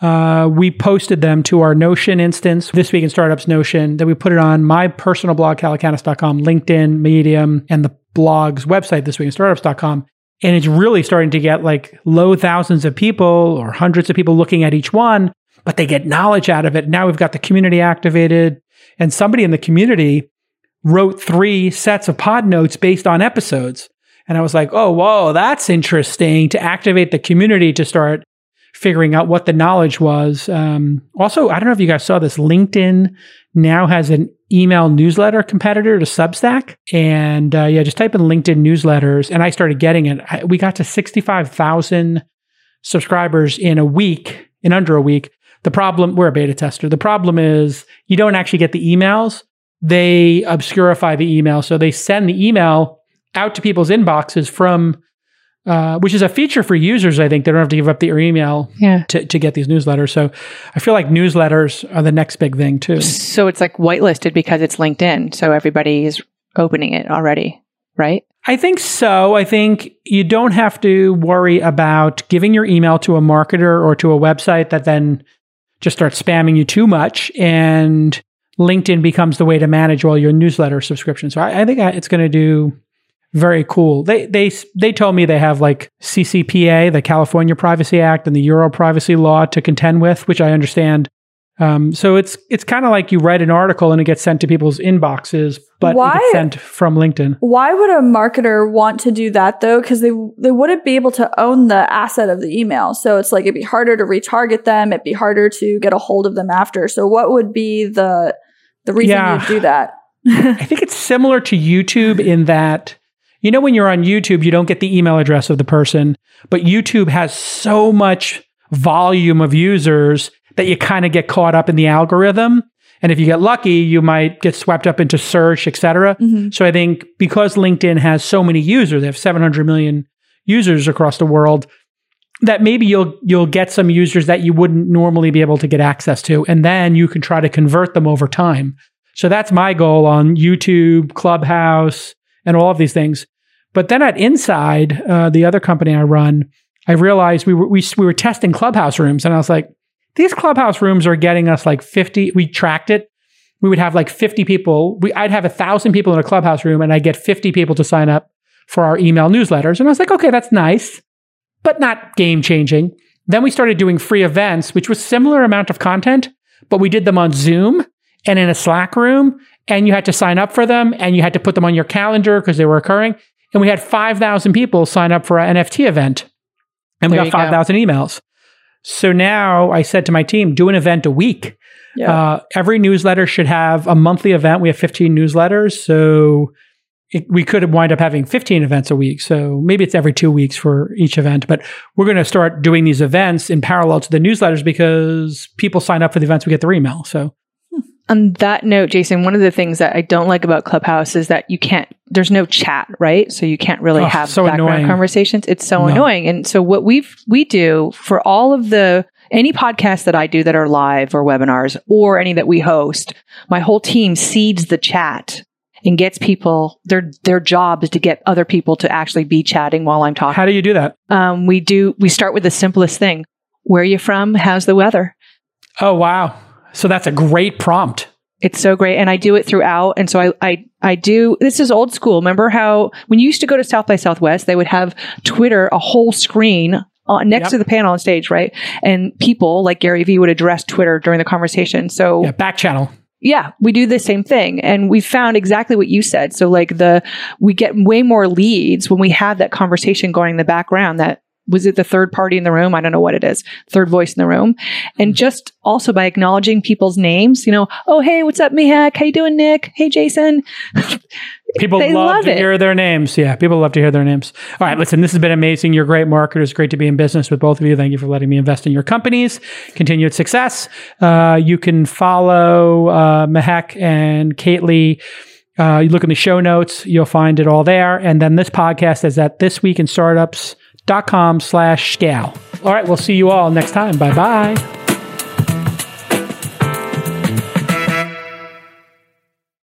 S2: uh, we posted them to our Notion instance, This Week in Startups Notion. Then we put it on my personal blog, calacanis.com, LinkedIn, Medium, and the blog's website, thisweekinstartups.com. And it's really starting to get like low thousands of people or hundreds of people looking at each one, but they get knowledge out of it. Now we've got the community activated, and somebody in the community wrote three sets of pod notes based on episodes. And I was like, oh, whoa, that's interesting to activate the community to start figuring out what the knowledge was. Um, also, I don't know if you guys saw this. LinkedIn now has an email newsletter competitor to Substack. And uh, yeah, just type in LinkedIn newsletters, and I started getting it. I, we got to 65,000 subscribers in a week, in under a week. The problem, we're a beta tester. The problem is you don't actually get the emails. They obscurify the email. So they send the email out to people's inboxes from uh, which is a feature for users. I think they don't have to give up their email yeah. to, to get these newsletters. So I feel like newsletters are the next big thing too.
S4: So it's like whitelisted because it's LinkedIn. So everybody is opening it already. right?
S2: I think so. I think you don't have to worry about giving your email to a marketer or to a website that then just starts spamming you too much. And LinkedIn becomes the way to manage all your newsletter subscriptions. So I, I think it's going to do very cool. They they they told me they have like CCPA, the California Privacy Act, and the Euro Privacy Law to contend with, which I understand. Um, so it's it's kind of like you write an article and it gets sent to people's inboxes, but
S3: Why-
S2: it gets sent from LinkedIn.
S3: Why would a marketer want to do that though? Because they they wouldn't be able to own the asset of the email. So it's like it'd be harder to retarget them. It'd be harder to get a hold of them after. So what would be the the reason
S2: Yeah.
S3: you do that?
S2: I think it's similar to YouTube in that, you know, when you're on YouTube, you don't get the email address of the person, but YouTube has so much volume of users that you kind of get caught up in the algorithm. And if you get lucky, you might get swept up into search, et cetera.
S3: Mhm.
S2: So I think because LinkedIn has so many users, they have 700 million users across the world, that maybe you'll you'll get some users that you wouldn't normally be able to get access to, and then you can try to convert them over time. So that's my goal on YouTube, Clubhouse, and all of these things. But then at Inside, uh, the other company I run, I realized we were we, we were testing Clubhouse rooms, and I was like, these Clubhouse rooms are getting us like fifty. We tracked it. We would have like fifty people. We, I'd have a thousand people in a Clubhouse room, and I get fifty people to sign up for our email newsletters. And I was like, okay, that's nice, but not game changing. Then we started doing free events, which was similar amount of content, but we did them on Zoom and in a Slack room, and you had to sign up for them, and you had to put them on your calendar because they were occurring. And we had five thousand people sign up for an NFT event, and we got
S4: you go.
S2: five thousand emails. So now I said to my team, do an event a week.
S3: Yeah.
S2: Uh, every newsletter should have a monthly event. We have 15 newsletters. So it, we could wind up having 15 events a week. So maybe it's every two weeks for each event. But we're going to start doing these events in parallel to the newsletters because people sign up for the events, we get their email. So
S4: On that note, Jason, one of the things that I don't like about Clubhouse is that you can't, there's no chat, right? So you can't really
S2: Oh,
S4: have
S2: so
S4: background
S2: annoying.
S4: conversations. It's so
S2: No.
S4: annoying. And so what we've, we do for all of the, any podcasts that I do that are live or webinars or any that we host, my whole team seeds the chat and gets people, their, their job is to get other people to actually be chatting while I'm talking.
S2: how do you do that?
S4: Um, we do, we start with the simplest thing. Where are you from? How's the weather?
S2: Oh, wow. So that's a great prompt.
S4: It's so great. And I do it throughout. And so I, I, I do, this is old school. Remember how when you used to go to South by Southwest, they would have Twitter, a whole screen uh, next
S2: Yep.
S4: to the panel on stage, right? And people like Gary Vee would address Twitter during the conversation. So
S2: Yeah, back channel.
S4: yeah, we do the same thing. And we found exactly what you said. So like the, we get way more leads when we have that conversation going in the background that was it the third party in the room? I don't know what it is. Third voice in the room. And just also by acknowledging people's names, you know, oh, hey, what's up, Mehek? How you doing, Nick? Hey, Jason.
S2: People love,
S4: love
S2: to
S4: it.
S2: hear their names. Yeah, people love to hear their names. All right, listen, this has been amazing. You're great marketers. Great to be in business with both of you. Thank you for letting me invest in your companies. Continued success. Uh, you can follow uh, Mehek and Kately. Uh, you look in the show notes, you'll find it all there. And then this podcast is at thisweekinstartups.com slash scale. All right, we'll see you all next time. Bye bye.